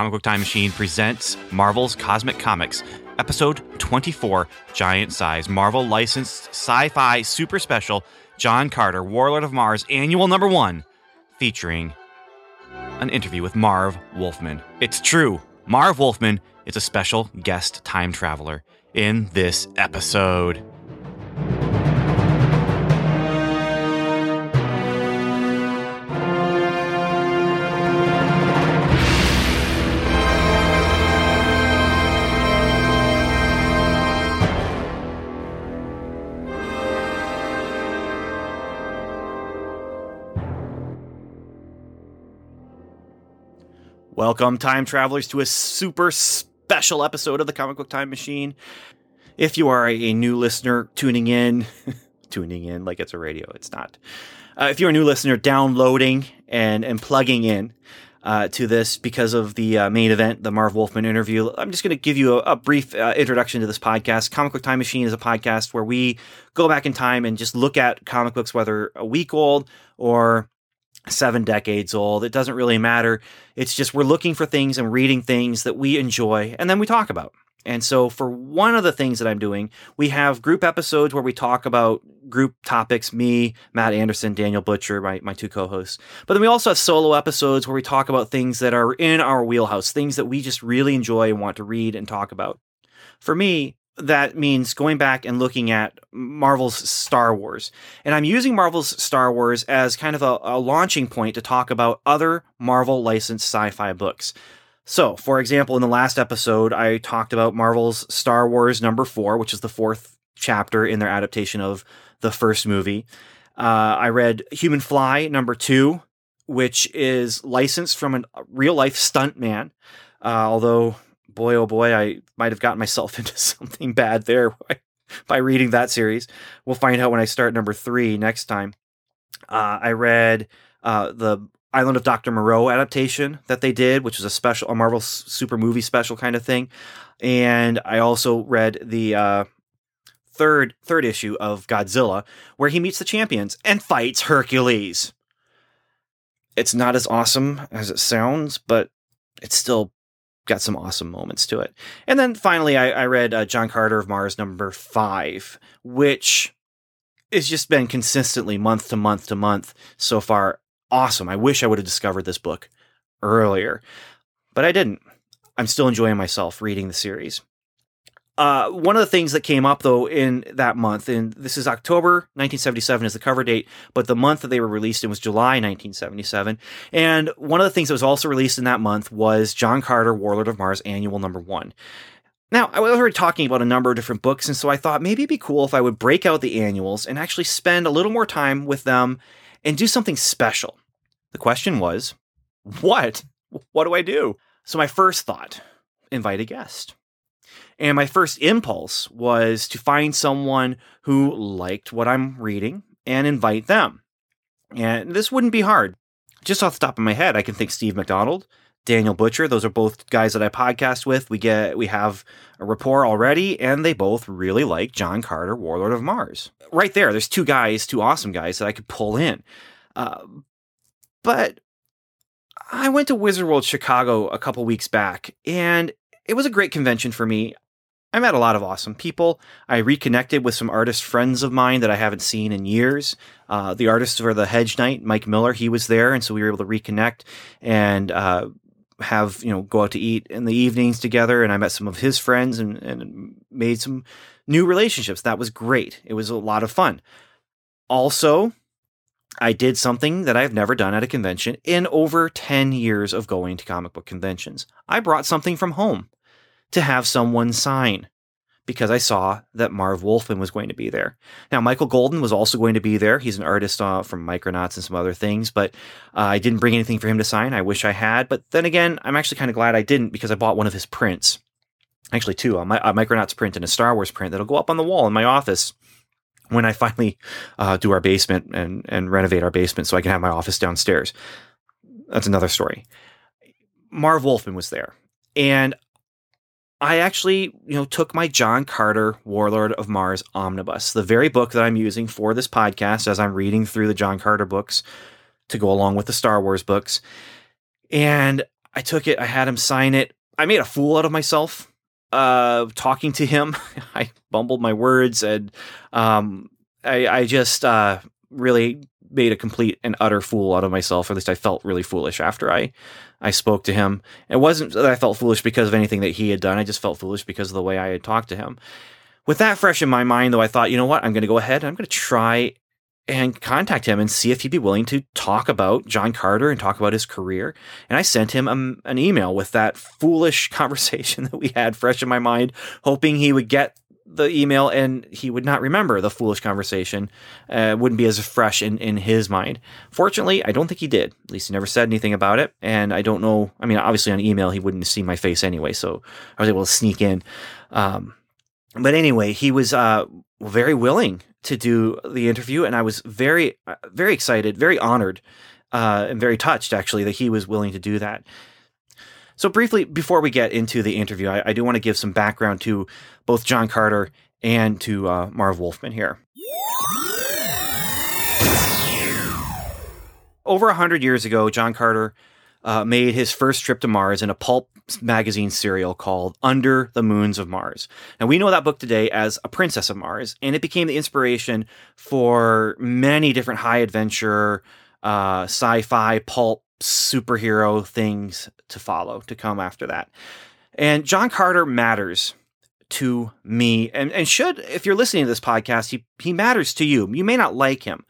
Comic Book Time Machine presents Marvel's Cosmic Comics, Episode 24, Giant Size, Marvel licensed sci fi super special, John Carter, Warlord of Mars, annual number one, featuring an interview with Marv Wolfman. It's true, Marv Wolfman is a special guest time traveler in this episode. Welcome, time travelers, to a super special episode of the Comic Book Time Machine. If you are a, new listener tuning in, tuning in like it's a radio, it's not. Uh, if you're a new listener downloading and, and plugging in uh, to this because of the uh, main event, the Marv Wolfman interview, I'm just going to give you a, a brief uh, introduction to this podcast. Comic Book Time Machine is a podcast where we go back in time and just look at comic books, whether a week old or seven decades old. It doesn't really matter. It's just we're looking for things and reading things that we enjoy, and then we talk about. And so, for one of the things that I'm doing, we have group episodes where we talk about group topics me, Matt Anderson, Daniel Butcher, my, my two co hosts. But then we also have solo episodes where we talk about things that are in our wheelhouse, things that we just really enjoy and want to read and talk about. For me, that means going back and looking at Marvel's Star Wars. And I'm using Marvel's Star Wars as kind of a, a launching point to talk about other Marvel licensed sci fi books. So, for example, in the last episode, I talked about Marvel's Star Wars number four, which is the fourth chapter in their adaptation of the first movie. Uh, I read Human Fly number two, which is licensed from a real life stuntman. Uh, although boy, oh boy, I might have gotten myself into something bad there by reading that series. We'll find out when I start number three next time. Uh, I read uh, the Island of Dr. Moreau adaptation that they did, which was a special, a Marvel super movie special kind of thing. And I also read the uh, third third issue of Godzilla, where he meets the champions and fights Hercules. It's not as awesome as it sounds, but it's still got some awesome moments to it. And then finally, I, I read uh, John Carter of Mars number five, which has just been consistently month to month to month so far. Awesome. I wish I would have discovered this book earlier, but I didn't. I'm still enjoying myself reading the series. Uh, one of the things that came up though in that month, and this is October 1977 is the cover date, but the month that they were released in was July 1977. And one of the things that was also released in that month was John Carter, Warlord of Mars, Annual Number One. Now, I was already talking about a number of different books, and so I thought maybe it'd be cool if I would break out the annuals and actually spend a little more time with them and do something special. The question was, what? What do I do? So my first thought, invite a guest. And my first impulse was to find someone who liked what I'm reading and invite them. And this wouldn't be hard. Just off the top of my head, I can think Steve McDonald, Daniel Butcher. Those are both guys that I podcast with. We get we have a rapport already, and they both really like John Carter, Warlord of Mars. Right there, there's two guys, two awesome guys that I could pull in. Uh, but I went to Wizard World Chicago a couple weeks back, and it was a great convention for me. I met a lot of awesome people. I reconnected with some artist friends of mine that I haven't seen in years. Uh, the artist for the Hedge Knight, Mike Miller, he was there, and so we were able to reconnect and uh, have you know go out to eat in the evenings together. And I met some of his friends and, and made some new relationships. That was great. It was a lot of fun. Also, I did something that I've never done at a convention in over 10 years of going to comic book conventions. I brought something from home to have someone sign because I saw that Marv Wolfman was going to be there. Now, Michael Golden was also going to be there. He's an artist uh, from Micronauts and some other things, but uh, I didn't bring anything for him to sign. I wish I had, but then again, I'm actually kind of glad I didn't because I bought one of his prints. Actually, two, a, a Micronauts print and a Star Wars print that'll go up on the wall in my office when I finally uh, do our basement and, and renovate our basement so I can have my office downstairs. That's another story. Marv Wolfman was there. And I actually, you know, took my John Carter Warlord of Mars omnibus, the very book that I'm using for this podcast as I'm reading through the John Carter books to go along with the Star Wars books. And I took it. I had him sign it. I made a fool out of myself uh, talking to him. I bumbled my words and um, I, I just uh, really made a complete and utter fool out of myself. Or at least I felt really foolish after I I spoke to him. It wasn't that I felt foolish because of anything that he had done. I just felt foolish because of the way I had talked to him. With that fresh in my mind, though, I thought, you know what? I'm going to go ahead and I'm going to try and contact him and see if he'd be willing to talk about John Carter and talk about his career. And I sent him a, an email with that foolish conversation that we had fresh in my mind, hoping he would get the email and he would not remember the foolish conversation. Uh, wouldn't be as fresh in, in his mind. Fortunately, I don't think he did. At least he never said anything about it. And I don't know. I mean, obviously on email, he wouldn't see my face anyway. So I was able to sneak in. Um, but anyway, he was uh, very willing to do the interview, and I was very, uh, very excited, very honored, uh, and very touched actually that he was willing to do that. So, briefly, before we get into the interview, I, I do want to give some background to both John Carter and to uh, Marv Wolfman here. Over a hundred years ago, John Carter uh, made his first trip to Mars in a pulp magazine serial called Under the Moons of Mars. And we know that book today as A Princess of Mars, and it became the inspiration for many different high adventure, uh, sci fi, pulp, superhero things to follow, to come after that. And John Carter matters to me and, and should, if you're listening to this podcast, he, he matters to you. You may not like him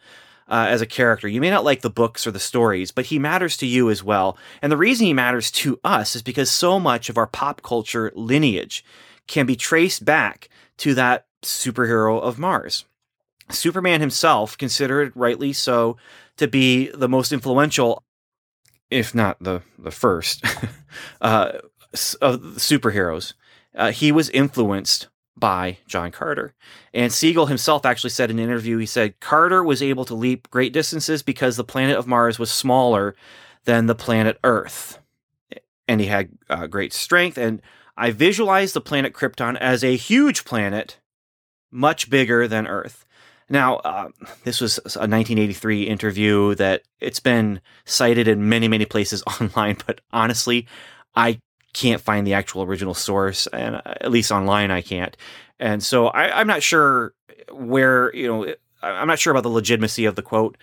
uh, as a character. You may not like the books or the stories, but he matters to you as well. And the reason he matters to us is because so much of our pop culture lineage can be traced back to that superhero of Mars. Superman himself, considered rightly so to be the most influential, if not the the first, uh, of superheroes. Uh, he was influenced by John Carter. And Siegel himself actually said in an interview, he said, Carter was able to leap great distances because the planet of Mars was smaller than the planet Earth. And he had uh, great strength. And I visualized the planet Krypton as a huge planet, much bigger than Earth. Now, uh, this was a 1983 interview that it's been cited in many, many places online, but honestly, I can't find the actual original source, and uh, at least online I can't. And so I, am not sure where you know I'm not sure about the legitimacy of the quote,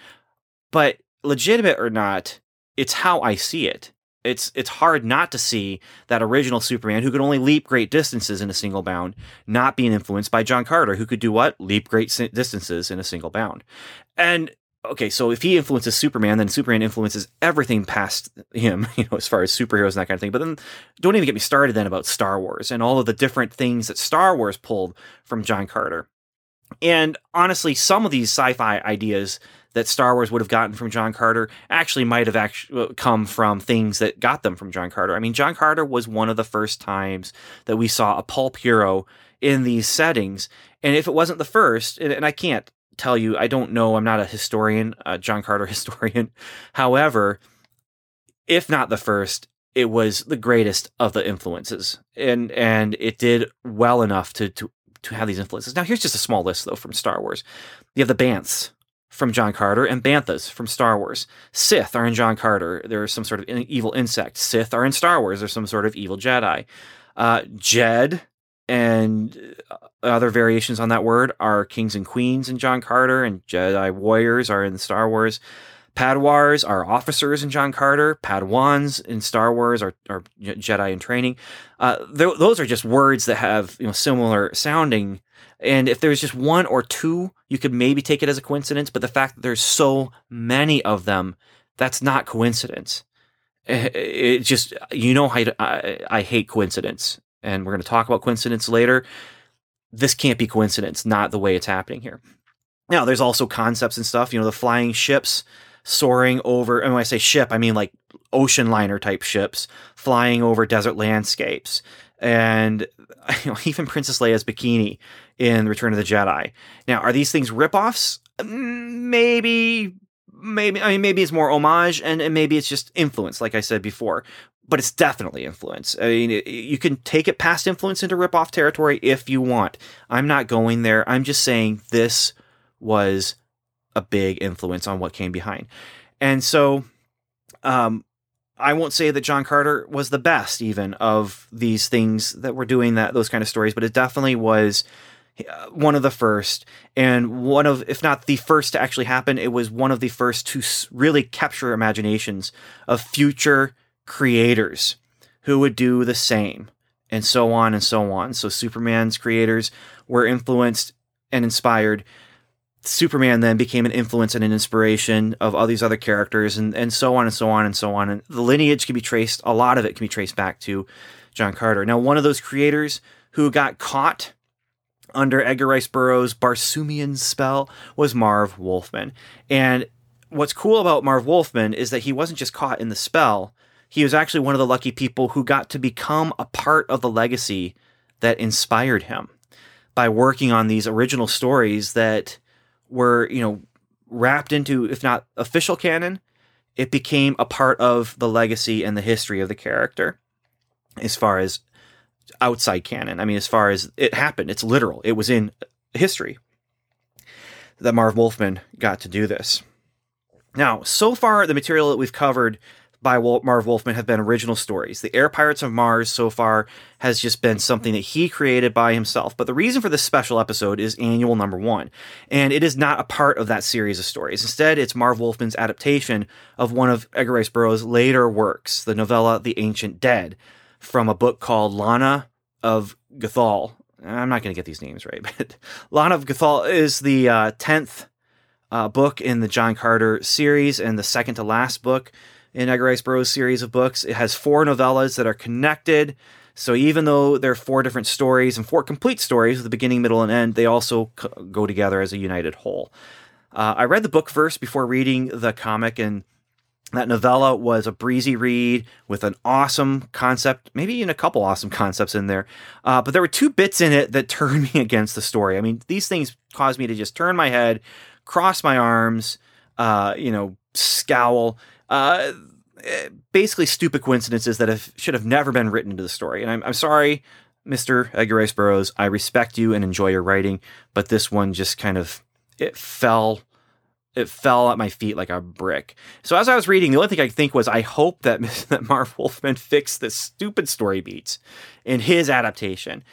but legitimate or not, it's how I see it. It's it's hard not to see that original Superman who could only leap great distances in a single bound, not being influenced by John Carter, who could do what? Leap great distances in a single bound. And okay, so if he influences Superman, then Superman influences everything past him, you know, as far as superheroes and that kind of thing. But then don't even get me started then about Star Wars and all of the different things that Star Wars pulled from John Carter. And honestly, some of these sci-fi ideas that Star Wars would have gotten from John Carter actually might have actually uh, come from things that got them from John Carter. I mean, John Carter was one of the first times that we saw a pulp hero in these settings. And if it wasn't the first, and I can't tell you, I don't know. I'm not a historian, a John Carter historian. However, if not the first, it was the greatest of the influences, and and it did well enough to to to have these influences. Now, here's just a small list though from Star Wars. You have the Banths from John Carter and Banthas from Star Wars. Sith are in John Carter. There's some sort of evil insect. Sith are in Star Wars. There's some sort of evil Jedi. Uh, Jed and uh, other variations on that word are kings and queens in John Carter, and Jedi warriors are in Star Wars. Padwars are officers in John Carter. Padawans in Star Wars are, are Jedi in training. Uh, th- those are just words that have you know similar sounding. And if there's just one or two, you could maybe take it as a coincidence. But the fact that there's so many of them, that's not coincidence. It, it just you know I, I, I hate coincidence, and we're going to talk about coincidence later this can't be coincidence, not the way it's happening here. Now, there's also concepts and stuff, you know, the flying ships soaring over, and when I say ship, I mean like ocean liner type ships flying over desert landscapes. And you know, even Princess Leia's bikini in Return of the Jedi. Now, are these things ripoffs? Mm, maybe, maybe. I mean, maybe it's more homage, and, and maybe it's just influence, like I said before but it's definitely influence. I mean, you can take it past influence into ripoff territory if you want. I'm not going there. I'm just saying this was a big influence on what came behind. And so, um, I won't say that John Carter was the best even of these things that were doing that those kind of stories, but it definitely was uh, one of the first and one of if not the first to actually happen it was one of the first to really capture imaginations of future creators who would do the same and so on and so on. So superman's creators were influenced and inspired. Superman then became an influence and an inspiration of all these other characters and, and so on and so on and so on. And the lineage can be traced a lot of it can be traced back to john carter. Now one of those creators who got caught under Edgar Rice Burroughs' Barsoomian spell was Marv Wolfman. And what's cool about Marv Wolfman is that he wasn't just caught in the spell, he was actually one of the lucky people who got to become a part of the legacy that inspired him by working on these original stories that were, you know, wrapped into, if not official canon, it became a part of the legacy and the history of the character as far as outside canon. I mean, as far as it happened, it's literal. It was in history that Marv Wolfman got to do this. Now, so far, the material that we've covered by Marv Wolfman have been original stories. The Air Pirates of Mars so far has just been something that he created by himself. But the reason for this special episode is annual number one. And it is not a part of that series of stories. Instead, it's Marv Wolfman's adaptation of one of Edgar Rice Burroughs' later works, the novella The Ancient Dead, from a book called Llana of Gathol. I'm not going to get these names right, but Llana of Gathol is the uh, 10th uh, book in the John Carter series and the second to last book in Edgar Rice Burroughs' series of books. It has four novellas that are connected. So even though there are four different stories and four complete stories with the beginning, middle, and end, they also go together as a united whole. Uh, I read the book first before reading the comic, and that novella was a breezy read with an awesome concept, maybe even a couple awesome concepts in there. Uh, but there were two bits in it that turned me against the story. I mean, these things caused me to just turn my head, cross my arms, uh, you know, scowl. Uh, basically, stupid coincidences that have, should have never been written into the story. And I'm, I'm sorry, Mr. Edgar Rice Burroughs. I respect you and enjoy your writing, but this one just kind of it fell it fell at my feet like a brick. So as I was reading, the only thing I think was, I hope that that Marv Wolfman fixed the stupid story beats in his adaptation,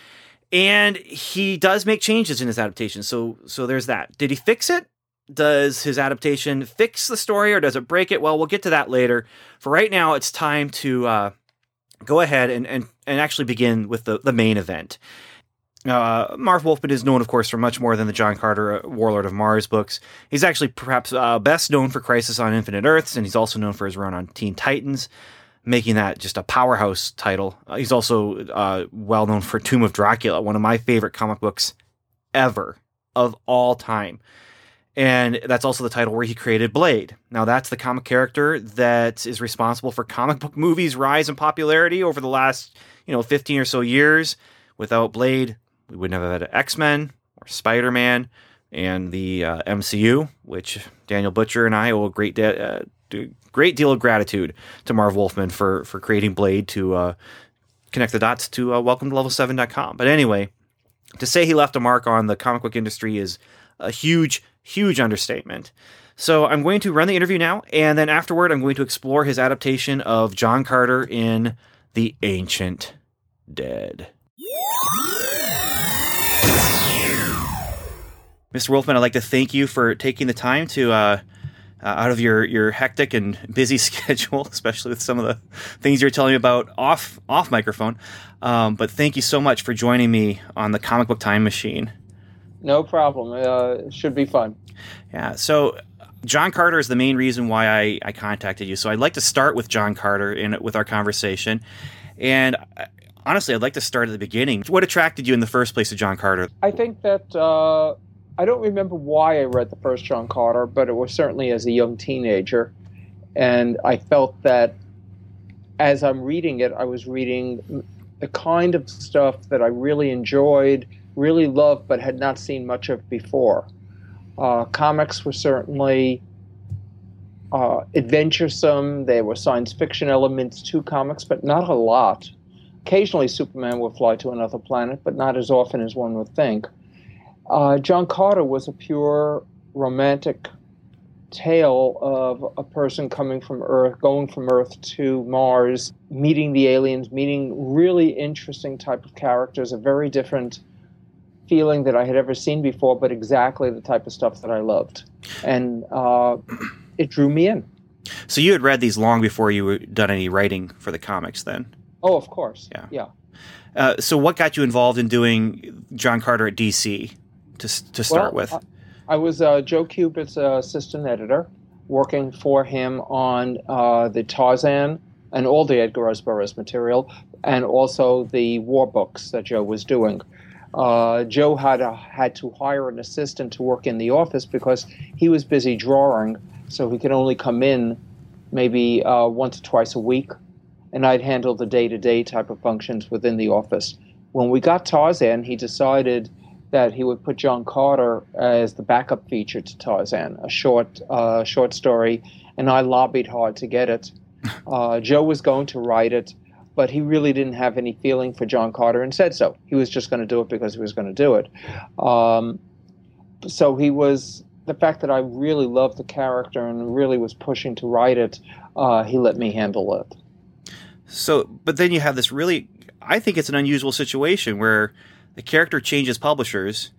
and he does make changes in his adaptation. So so there's that. Did he fix it? Does his adaptation fix the story or does it break it? Well, we'll get to that later. For right now, it's time to uh, go ahead and, and and actually begin with the the main event. Uh, Marv Wolfman is known, of course, for much more than the John Carter uh, Warlord of Mars books. He's actually perhaps uh, best known for Crisis on Infinite Earths, and he's also known for his run on Teen Titans, making that just a powerhouse title. Uh, he's also uh, well known for Tomb of Dracula, one of my favorite comic books ever of all time. And that's also the title where he created Blade. Now, that's the comic character that is responsible for comic book movies' rise in popularity over the last, you know, 15 or so years. Without Blade, we wouldn't have had X Men or Spider Man and the uh, MCU, which Daniel Butcher and I owe a great de- uh, great deal of gratitude to Marv Wolfman for for creating Blade to uh, connect the dots to uh, welcome to level7.com. But anyway, to say he left a mark on the comic book industry is a huge, huge understatement. So I'm going to run the interview now, and then afterward, I'm going to explore his adaptation of John Carter in The Ancient Dead. Mr. Wolfman, I'd like to thank you for taking the time to uh, uh, out of your your hectic and busy schedule, especially with some of the things you're telling me about off off microphone. Um, but thank you so much for joining me on the Comic Book Time Machine. No problem. Uh, it should be fun. Yeah. So John Carter is the main reason why I, I contacted you. So I'd like to start with John Carter in with our conversation, and uh, honestly, I'd like to start at the beginning. What attracted you in the first place to John Carter? I think that uh, I don't remember why I read the first John Carter, but it was certainly as a young teenager. And I felt that as I'm reading it, I was reading the kind of stuff that I really enjoyed, really loved, but had not seen much of before. Uh, comics were certainly uh, adventuresome. There were science fiction elements to comics, but not a lot. Occasionally, Superman would fly to another planet, but not as often as one would think. Uh, John Carter was a pure romantic tale of a person coming from Earth, going from Earth to Mars, meeting the aliens, meeting really interesting type of characters, a very different feeling that I had ever seen before, but exactly the type of stuff that I loved, and uh, it drew me in. So you had read these long before you had done any writing for the comics, then? Oh, of course. Yeah. Yeah. Uh, so what got you involved in doing John Carter at DC to to start Well, with? I, I was uh, Joe Kubert's uh, assistant editor, working for him on uh, the Tarzan and all the Edgar Rice Burroughs material, and also the war books that Joe was doing. Uh, Joe had a, had to hire an assistant to work in the office because he was busy drawing, so he could only come in maybe uh, once or twice a week, and I'd handle the day-to-day type of functions within the office. When we got Tarzan, he decided that he would put John Carter as the backup feature to Tarzan, a short uh, short story, and I lobbied hard to get it. Uh, Joe was going to write it, but he really didn't have any feeling for John Carter and said so. He was just going to do it because he was going to do it. Um, so he was the fact that I really loved the character and really was pushing to write it. Uh, he let me handle it. So, but then you have this really, I think it's an unusual situation where the character changes publishers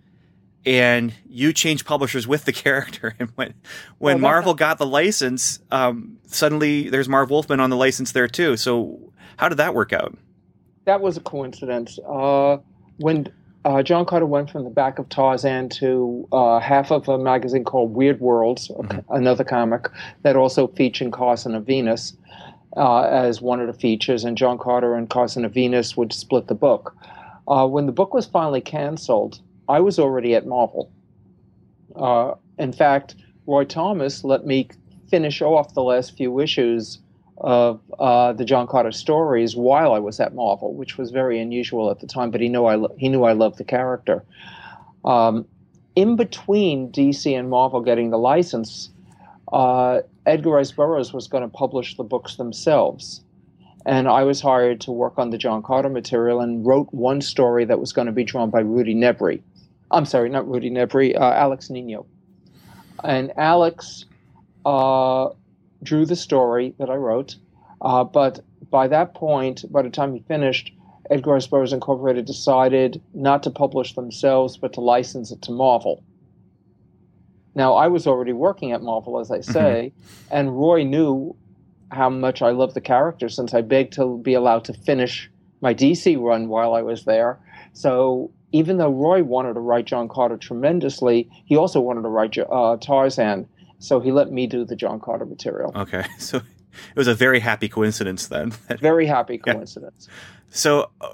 and you changed publishers with the character. And when, when Well, that- Marvel got the license, um, suddenly there's Marv Wolfman on the license there too. So how did that work out? that was a coincidence. Uh, when uh, John Carter went from the back of Tarzan to uh, half of a magazine called Weird Worlds, Mhm. another comic that also featured Carson of Venus uh, as one of the features, and John Carter and Carson of Venus would split the book. Uh, when the book was finally canceled, I was already at Marvel. Uh, in fact, Roy Thomas let me finish off the last few issues of uh, the John Carter stories while I was at Marvel, which was very unusual at the time. But he knew I lo- he knew I loved the character. Um, in between DC and Marvel getting the license, uh, Edgar Rice Burroughs was going to publish the books themselves, and I was hired to work on the John Carter material and wrote one story that was going to be drawn by Rudy Nebres. I'm sorry, not Rudy Nebres, uh, Alex Nino. And Alex uh, drew the story that I wrote, uh, but by that point, by the time he finished, Edgar Rice Burroughs Incorporated decided not to publish themselves, but to license it to Marvel. Now, I was already working at Marvel, as I say, and Roy knew how much I loved the character since I begged to be allowed to finish my DC run while I was there. So even though Roy wanted to write John Carter tremendously, he also wanted to write uh, Tarzan. So he let me do the John Carter material. Okay. So it was a very happy coincidence then. Very happy Yeah. coincidence. So, uh,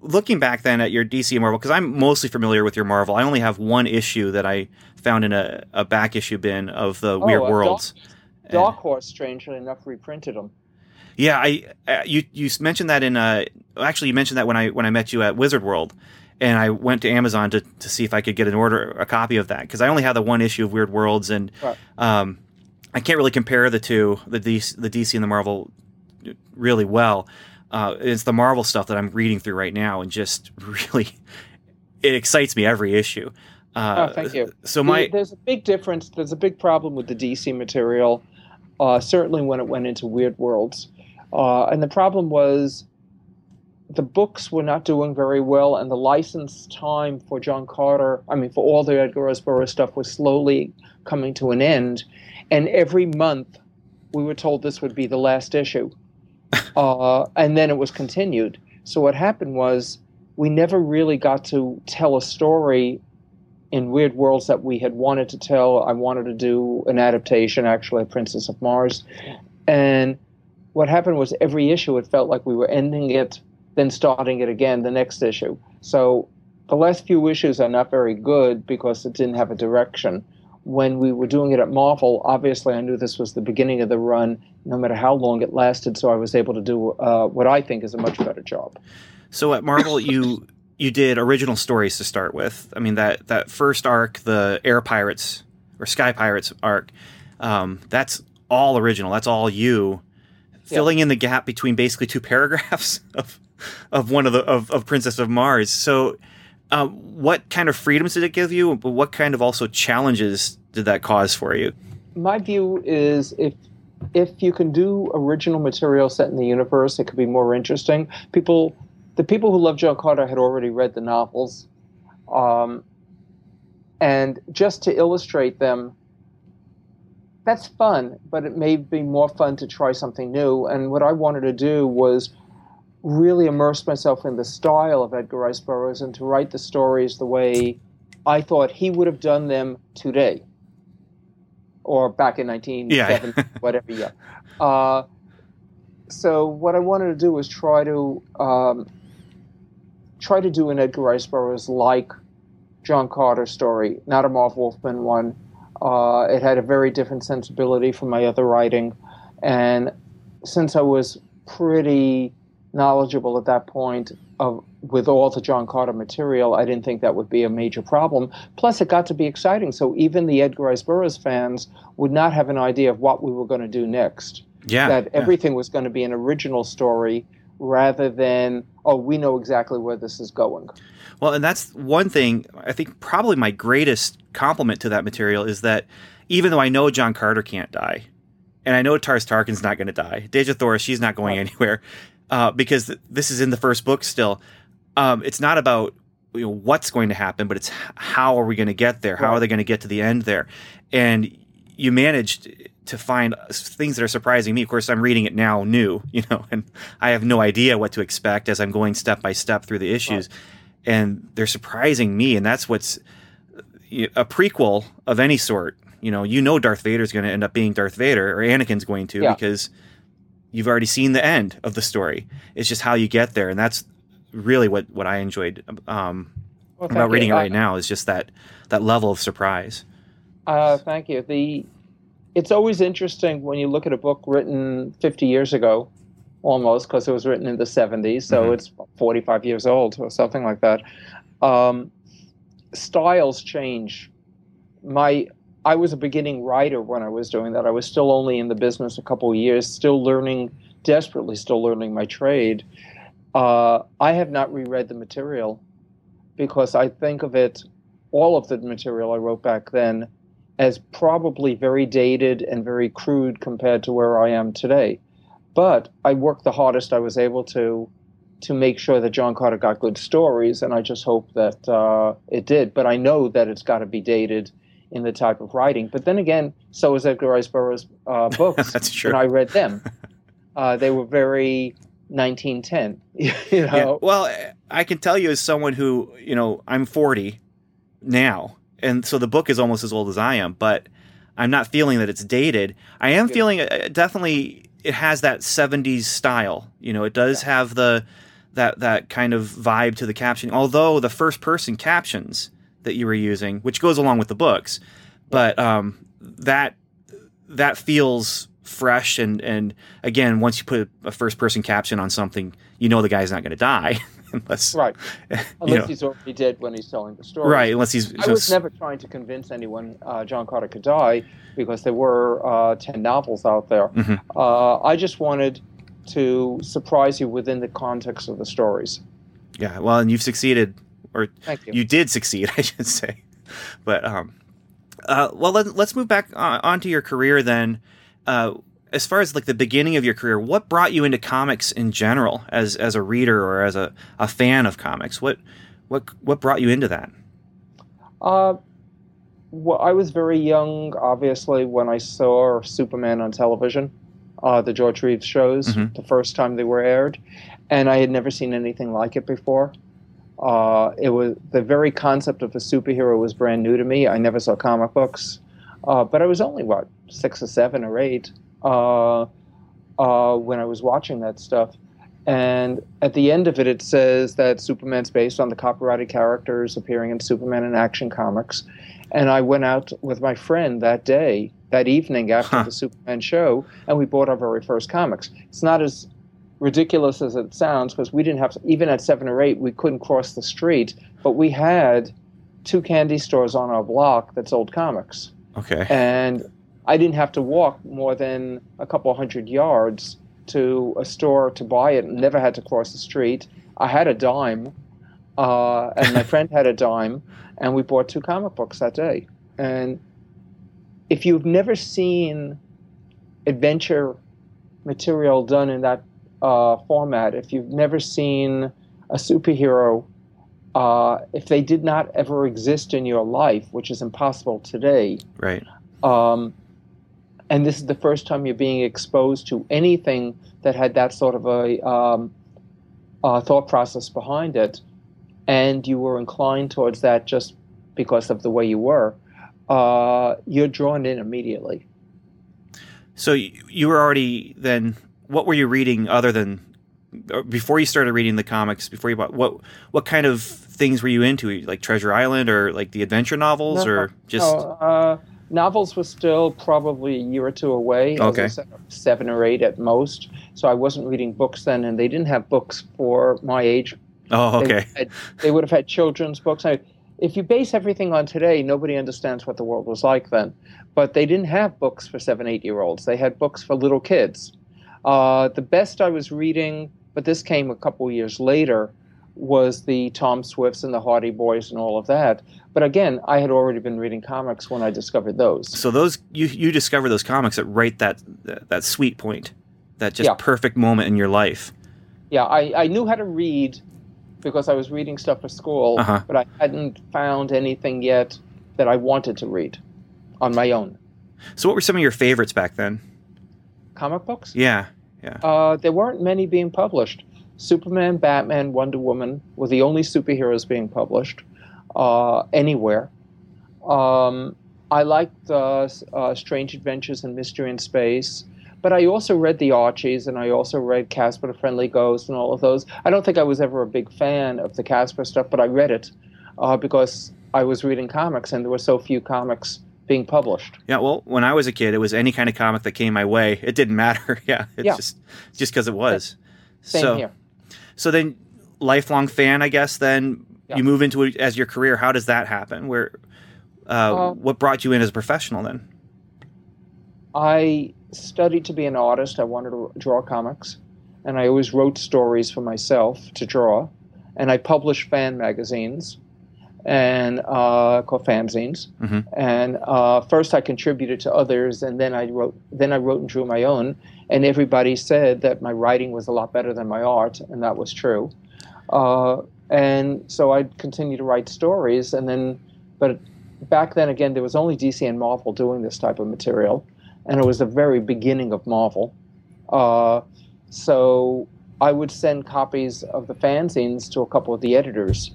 looking back then at your DC Marvel, because I'm mostly familiar with your Marvel, I only have one issue that I found in a, a back issue bin of the Weird uh, Worlds. Dark, Dark Horse, strangely enough, reprinted them. Yeah, I uh, you you mentioned that in uh actually you mentioned that when I when I met you at Wizard World, and I went to Amazon to, to see if I could get an order a copy of that because I only had the one issue of Weird Worlds and Right. um I can't really compare the two the DC, the DC and the Marvel really well. Uh, it's the Marvel stuff that I'm reading through right now and just really it excites me every issue. Uh, Oh, thank you. So my there's a big difference. There's a big problem with the DC material, uh, certainly when it went into Weird Worlds, uh, and the problem was the books were not doing very well, and the license time for John Carter, I mean, for all the Edgar Rice Burroughs stuff, was slowly coming to an end, and every month we were told this would be the last issue, uh, and then it was continued. So what happened was we never really got to tell a story in weird worlds that we had wanted to tell. I wanted to do an adaptation, actually, of Princess of Mars. And what happened was every issue, it felt like we were ending it, then starting it again the next issue. So the last few issues are not very good because it didn't have a direction. When we were doing it at Marvel, obviously I knew this was the beginning of the run, no matter how long it lasted, so I was able to do uh, what I think is a much better job. So at Marvel, you you did original stories to start with. I mean that that first arc, the Air Pirates or Sky Pirates arc, um, that's all original. That's all you, filling in the gap between basically two paragraphs of of one of the of, of Princess of Mars. So, uh, what kind of freedoms did it give you? But what kind of also challenges did that cause for you? my view is if if you can do original material set in the universe, it could be more interesting. People, the people who love John Carter had already read the novels, um, and just to illustrate them, that's fun. But it may be more fun to try something new. And what I wanted to do was really immerse myself in the style of Edgar Rice Burroughs and to write the stories the way I thought he would have done them today or back in 1970, yeah. whatever year. Uh, so what I wanted to do was try to um, try to do an Edgar Rice Burroughs like John Carter story, not a Marv Wolfman one. Uh, it had a very different sensibility from my other writing, and since I was pretty knowledgeable at that point of with all the John Carter material, I didn't think that would be a major problem. Plus, it got to be exciting, so even the Edgar Rice Burroughs fans would not have an idea of what we were going to do next. Yeah, that yeah. everything was going to be an original story rather than oh, we know exactly where this is going. Well, and that's one thing. I think probably my greatest compliment to that material is that even though I know John Carter can't die, and I know Tars Tarkin's not going to die, Dejah Thoris, she's not going anywhere uh, because th- this is in the first book still. Um, it's not about you know, what's going to happen, but it's how are we going to get there? How right. are they going to get to the end there? And you managed to find things that are surprising me. Of course, I'm reading it now new, you know, and I have no idea what to expect as I'm going step by step through the issues. Right. And they're surprising me. And that's what's a prequel of any sort. You know, you know Darth Vader's going to end up being Darth Vader, or Anakin's going to, yeah. because you've already seen the end of the story. It's just how you get there, and that's really what what I enjoyed um, well, about reading you. it right uh, now is just that that level of surprise. Uh, thank you. The it's always interesting when you look at a book written 50 years ago, almost because it was written in the 70s, so mm-hmm. it's 45 years old or something like that. Um, styles change. My I was a beginning writer when I was doing that. I was still only in the business a couple of years, still learning, desperately still learning my trade. Uh, I have not reread the material because I think of it, all of the material I wrote back then, as probably very dated and very crude compared to where I am today. But I worked the hardest I was able to to make sure that John Carter got good stories, and I just hope that uh, it did. But I know that it's got to be dated in the type of writing. But then again, so is Edgar Rice Burroughs' uh, books. That's true. And I read them. Uh, they were very 1910. you know. Yeah. Well, I can tell you as someone who you know I'm 40 now, and so the book is almost as old as I am, but I'm not feeling that it's dated. I am feeling uh, definitely it has that 70s style. You know, it does yeah. have the that that kind of vibe to the caption. Although the first person captions that you were using, which goes along with the books, but um, that that feels fresh and and again, once you put a first person caption on something, you know the guy's not going to die. unless right, unless he's already dead when he's telling the story. Right, unless he's. I was never trying to convince anyone uh, John Carter could die because there were uh, ten novels out there. Mm-hmm. Uh, I just wanted to surprise you within the context of the stories. Yeah, well, and you've succeeded or you. you. did succeed, I should say. But um, uh, well, let, us move back on, onto your career then. Uh, as far as like the beginning of your career, what brought you into comics in general as as a reader or as a, a fan of comics? What what what brought you into that? Uh, well, I was very young, obviously, when I saw Superman on television, uh, the George Reeves shows, mm-hmm. the first time they were aired, and I had never seen anything like it before. Uh, it was the very concept of a superhero was brand new to me. I never saw comic books, uh, but I was only what six or seven or eight uh, uh, when I was watching that stuff. And at the end of it, it says that Superman's based on the copyrighted characters appearing in Superman and Action Comics. And I went out with my friend that day, that evening after huh. the Superman show, and we bought our very first comics. It's not as ridiculous as it sounds, because we didn't have, even at seven or eight, we couldn't cross the street, but we had two candy stores on our block that sold comics. Okay. And I didn't have to walk more than a couple hundred yards to a store to buy it. Never had to cross the street. I had a dime, uh, and my friend had a dime, and we bought two comic books that day. And if you've never seen adventure material done in that uh, format, if you've never seen a superhero, uh, if they did not ever exist in your life, which is impossible today, Right. um, and this is the first time you're being exposed to anything that had that sort of a um, uh, thought process behind it, and you were inclined towards that just because of the way you were, uh, you're drawn in immediately. So you, you were already then. What were you reading other than before you started reading the comics? Before you bought what what kind of things were you into? Like Treasure Island or like the adventure novels No, or just No, uh, novels were still probably a year or two away. Okay. said, seven or eight at most. So I wasn't reading books then, and they didn't have books for my age oh They okay had- they would have had children's books. I, if you base everything on today, nobody understands what the world was like then. But they didn't have books for seven, eight year olds. They had books for little kids. Uh, the best I was reading, but this came a couple years later, was the Tom Swifts and the Hardy Boys and all of that. But again, I had already been reading comics when I discovered those. So those you you discover those comics at right that that, that sweet point, that just Yeah. perfect moment in your life. Yeah, I, I knew how to read because I was reading stuff for school, Uh-huh. but I hadn't found anything yet that I wanted to read on my own. So what were some of your favorites back then? Comic books? Yeah. Uh, there weren't many being published. Superman, Batman, Wonder Woman were the only superheroes being published uh, anywhere. Um, I liked uh, uh, Strange Adventures and Mystery in Space, but I also read the Archies and I also read Casper the Friendly Ghost and all of those. I don't think I was ever a big fan of the Casper stuff, but I read it uh, because I was reading comics and there were so few comics being published. Yeah, well, when I was a kid, it was any kind of comic that came my way. It didn't matter. yeah, it's Yeah. just just because it was. Same so, here. So then, lifelong fan, I guess. Then Yeah. you move into it as your career. How does that happen? Where, uh, Uh, what brought you in as a professional then? I studied to be an artist. I wanted to draw comics, and I always wrote stories for myself to draw. And I published fan magazines, and uh, called fanzines. Mhm. And uh, first, I contributed to others, and then I wrote. Then I wrote and drew my own. And everybody said that my writing was a lot better than my art, and that was true. Uh, and so I continued to write stories, and then, but back then again, there was only DC and Marvel doing this type of material and it was the very beginning of Marvel. Uh, so I would send copies of the fanzines to a couple of the editors.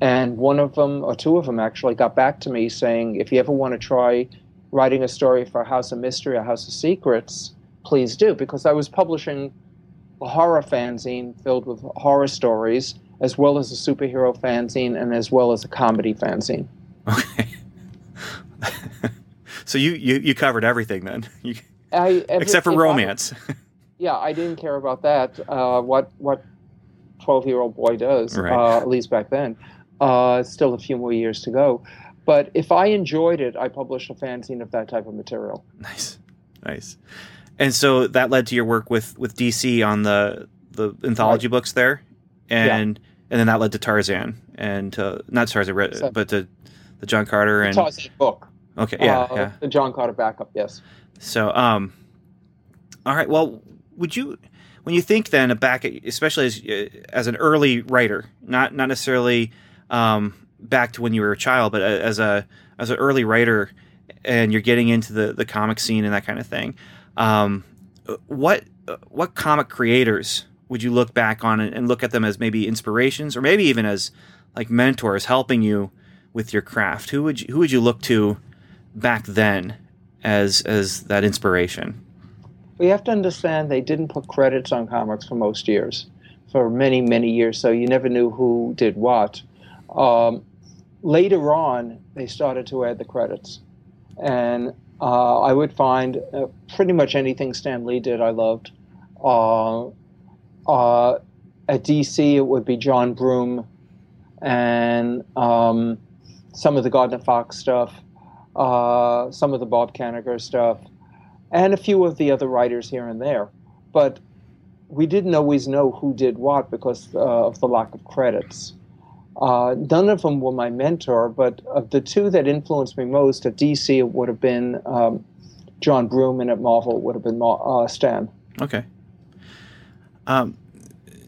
And one of them, or two of them actually, got back to me saying, if you ever want to try writing a story for a House of Mystery or House of Secrets, please do. Because I was publishing a horror fanzine filled with horror stories, as well as a superhero fanzine, and as well as a comedy fanzine. Okay. so you, you you covered everything then, you, I, every- except for if I- romance. yeah, I didn't care about that. Uh, what what twelve year old boy does, Right. uh, at least back then. Uh, still a few more years to go. But if I enjoyed it, I published a fanzine of that type of material. nice, nice. And so that led to your work with with DC on the the anthology books there, and and then that led to Tarzan and uh, not Tarzan, So- but to the John Carter and Tarzan book. okay, yeah, uh, yeah. The John Carter backup, yes. So, um, all right. Well, would you, when you think then back, at, especially as as an early writer, not not necessarily um, back to when you were a child, but as a as an early writer, and you're getting into the the comic scene and that kind of thing, um, what what comic creators would you look back on and, and look at them as maybe inspirations, or maybe even as like mentors helping you with your craft? Who would you, who would you look to back then as as that inspiration. We have to understand they didn't put credits on comics for most years, for many, many years, so you never knew who did what. Um, later on, they started to add the credits. And uh, I would find uh, pretty much anything Stan Lee did, I loved. Uh, uh, at DC, it would be John Broome and um, some of the Gardner Fox stuff, uh, some of the Bob Kanigher stuff, and a few of the other writers here and there. But we didn't always know who did what because uh, of the lack of credits. Uh, none of them were my mentor, but of the two that influenced me most at DC, it would have been um, John Broome, and at Marvel, it would have been uh, Stan. Okay. Um,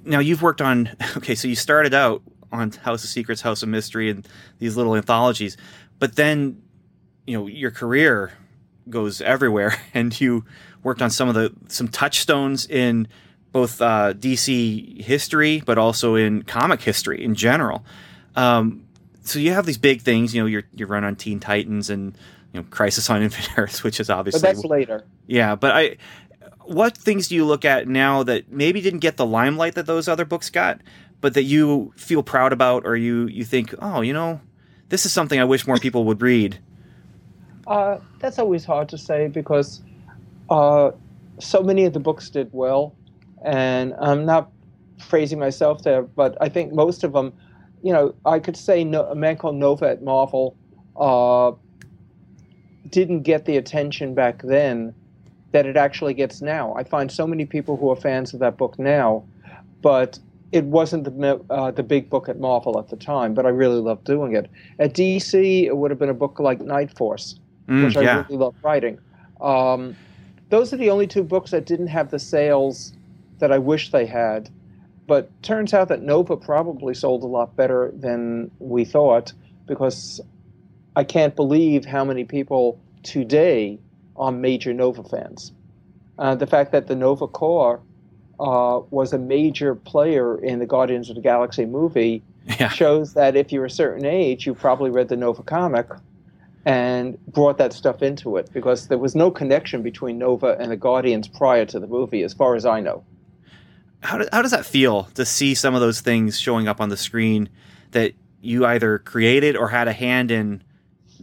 now you've worked on. Okay, so you started out on House of Secrets, House of Mystery, and these little anthologies, but then, you know, your career goes everywhere, and you worked on some of the some touchstones in both uh, DC history, but also in comic history in general. Um, so you have these big things. You know, you're you run on Teen Titans and you know Crisis on Infinite Earths, which is obviously but that's later. Yeah, but I. What things do you look at now that maybe didn't get the limelight that those other books got, but that you feel proud about, or you you think, oh, you know, this is something I wish more people would read? Uh, that's always hard to say because uh, so many of the books did well, and I'm not phrasing myself there, but I think most of them, you know, I could say no, a man called Nova at Marvel uh, didn't get the attention back then that it actually gets now. I find so many people who are fans of that book now, but it wasn't the uh, the big book at Marvel at the time. But I really loved doing it. At DC, it would have been a book like Night Force, Mm, which I yeah. really loved writing. Um, those are the only two books that didn't have the sales that I wish they had. But turns out that Nova probably sold a lot better than we thought because I can't believe how many people today are major Nova fans. Uh, the fact that the Nova Corps uh, was a major player in the Guardians of the Galaxy movie Yeah. shows that if you're a certain age, you probably read the Nova comic and brought that stuff into it because there was no connection between Nova and the Guardians prior to the movie, as far as I know. How, do, how does that feel to see some of those things showing up on the screen that you either created or had a hand in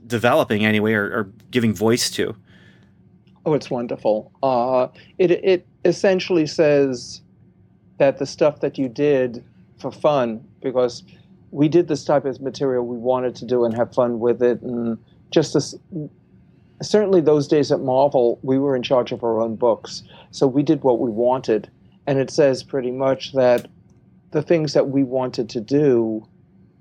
developing anyway or, or giving voice to? Oh, it's wonderful. Uh, it it essentially says that the stuff that you did for fun, because we did this type of material we wanted to do and have fun with it, and just this. Certainly, those days at Marvel, we were in charge of our own books, so we did what we wanted, and it says pretty much that the things that we wanted to do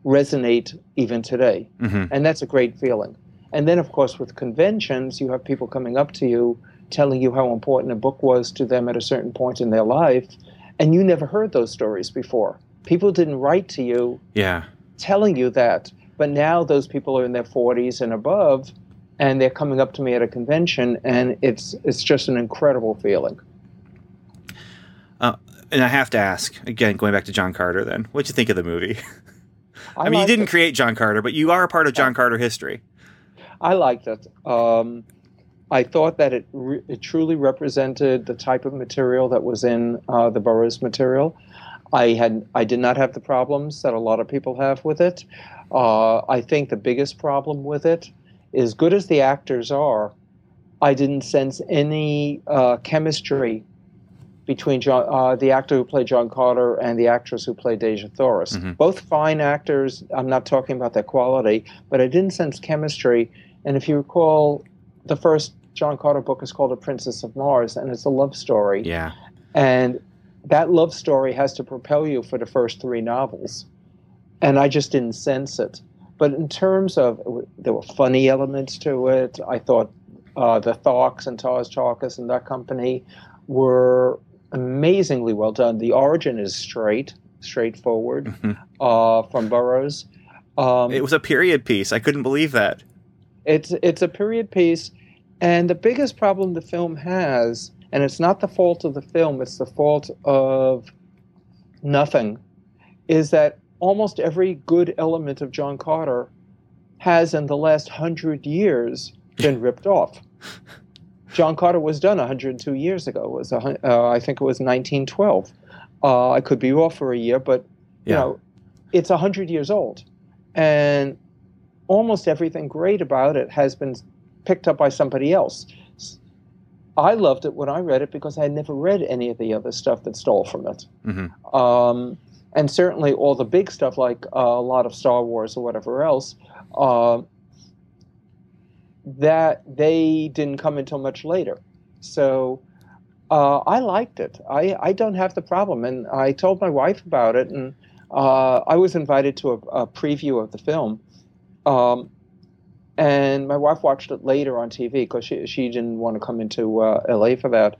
resonate even today hmm and that's a great feeling. And then, of course, with conventions, you have people coming up to you telling you how important a book was to them at a certain point in their life, and you never heard those stories before. People didn't write to you Yeah. telling you that, but now those people are in their 40s and above, and they're coming up to me at a convention, and it's it's just an incredible feeling. And I have to ask again, going back to John Carter. Then, what'd you think of the movie? I, mean, you didn't it. create John Carter, but you are a part of John Carter history. I liked it. Um, I thought that it, re- it truly represented the type of material that was in uh, the Burroughs material. I had I did not have the problems that a lot of people have with it. Uh, I think the biggest problem with it, as good as the actors are, I didn't sense any uh, chemistry between John, uh, the actor who played John Carter and the actress who played Dejah Thoris. Mhm. Both fine actors. I'm not talking about their quality, but I didn't sense chemistry. And if you recall, the first John Carter book is called A Princess of Mars, and it's a love story. Yeah. And that love story has to propel you for the first three novels. And I just didn't sense it. But in terms of, there were funny elements to it. I thought uh, the Tharks and Tars Tarkas and that company were amazingly well done. The origin is straight, straightforward Mhm. uh, from Burroughs. Um, It was a period piece. I couldn't believe that. it's it's a period piece, and the biggest problem the film has, and it's not the fault of the film, it's the fault of nothing, is that almost every good element of John Carter has in the last hundred years been ripped off. John Carter was done 102 years ago. It was a, uh, I think it was 1912. Uh, I could be off for a year, but you Yeah. know, it's 100 years old, and almost everything great about it has been picked up by somebody else. I loved it when I read it because I had never read any of the other stuff that stole from it. hmm Um, and certainly all the big stuff like uh, a lot of Star Wars or whatever else, uh, that they didn't come until much later. So uh, I liked it. I, I don't have the problem. And I told my wife about it, and uh, I was invited to a, a preview of the film, um, and my wife watched it later on TV because she she didn't want to come into uh, LA for that.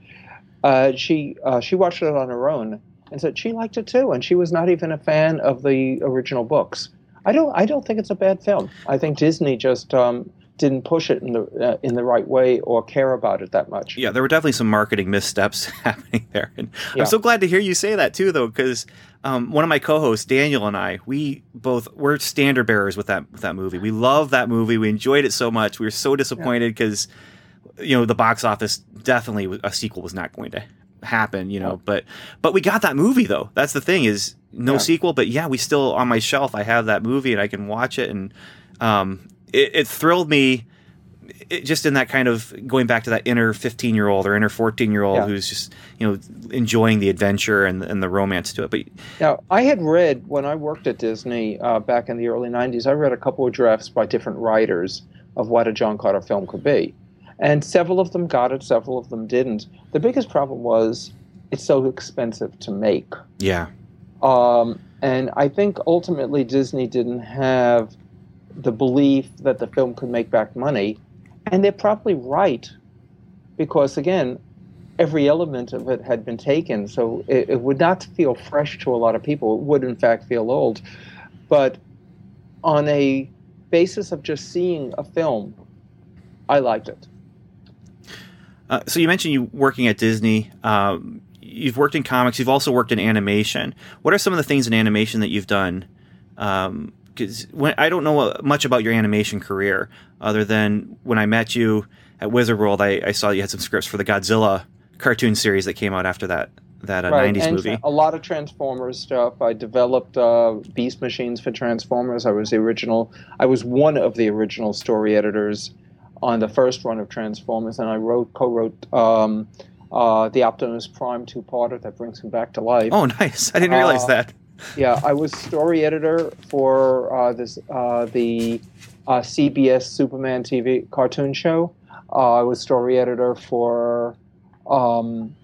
Uh, she uh, she watched it on her own and said she liked it too, and she was not even a fan of the original books. I don't I don't think it's a bad film. I think Disney just um, didn't push it in the uh, in the right way or care about it that much. Yeah, there were definitely some marketing missteps happening there, and Yeah. I'm so glad to hear you say that too, though, because um, one of my co-hosts, Daniel, and I, we both we're standard bearers with that with that movie. We love that movie. We enjoyed it so much. We were so disappointed because you know the box office definitely a sequel was not going to happen. You know, but but we got that movie though. That's the thing is no Yeah. sequel, but yeah, we still on my shelf. I have that movie and I can watch it, and um, it, it thrilled me it, just in that kind of going back to that inner 15 year old or inner 14 year old Yeah. who's just you know enjoying the adventure and, and the romance to it but Now, I had read when I worked at Disney uh, back in the early 90s, I read a couple of drafts by different writers of what a John Carter film could be. And several of them got it, several of them didn't. The biggest problem was it's so expensive to make. yeah Um, and I think ultimately Disney didn't have the belief that the film could make back money. And they're probably right because, again, every element of it had been taken. So it, it would not feel fresh to a lot of people. It would, in fact, feel old. But on a basis of just seeing a film, I liked it. uh, so you mentioned you working at disney um, you've worked in comics you've also worked in animation what are some of the things in animation that you've done because i don't know much about your animation career other than when i met you at wizard world I, I saw you had some scripts for the godzilla cartoon series that came out after that that uh, 90s and movie A lot of Transformers stuff. I developed uh, Beast Machines for Transformers. I was the original. I was one of the original story editors on the first run of Transformers, and I wrote, co-wrote um, uh, the Optimus Prime two-parter that brings him back to life. oh nice i didn't realize Uh, that Yeah, I was story editor for uh, this uh, the uh, CBS Superman TV cartoon show. Uh, I was story editor for um,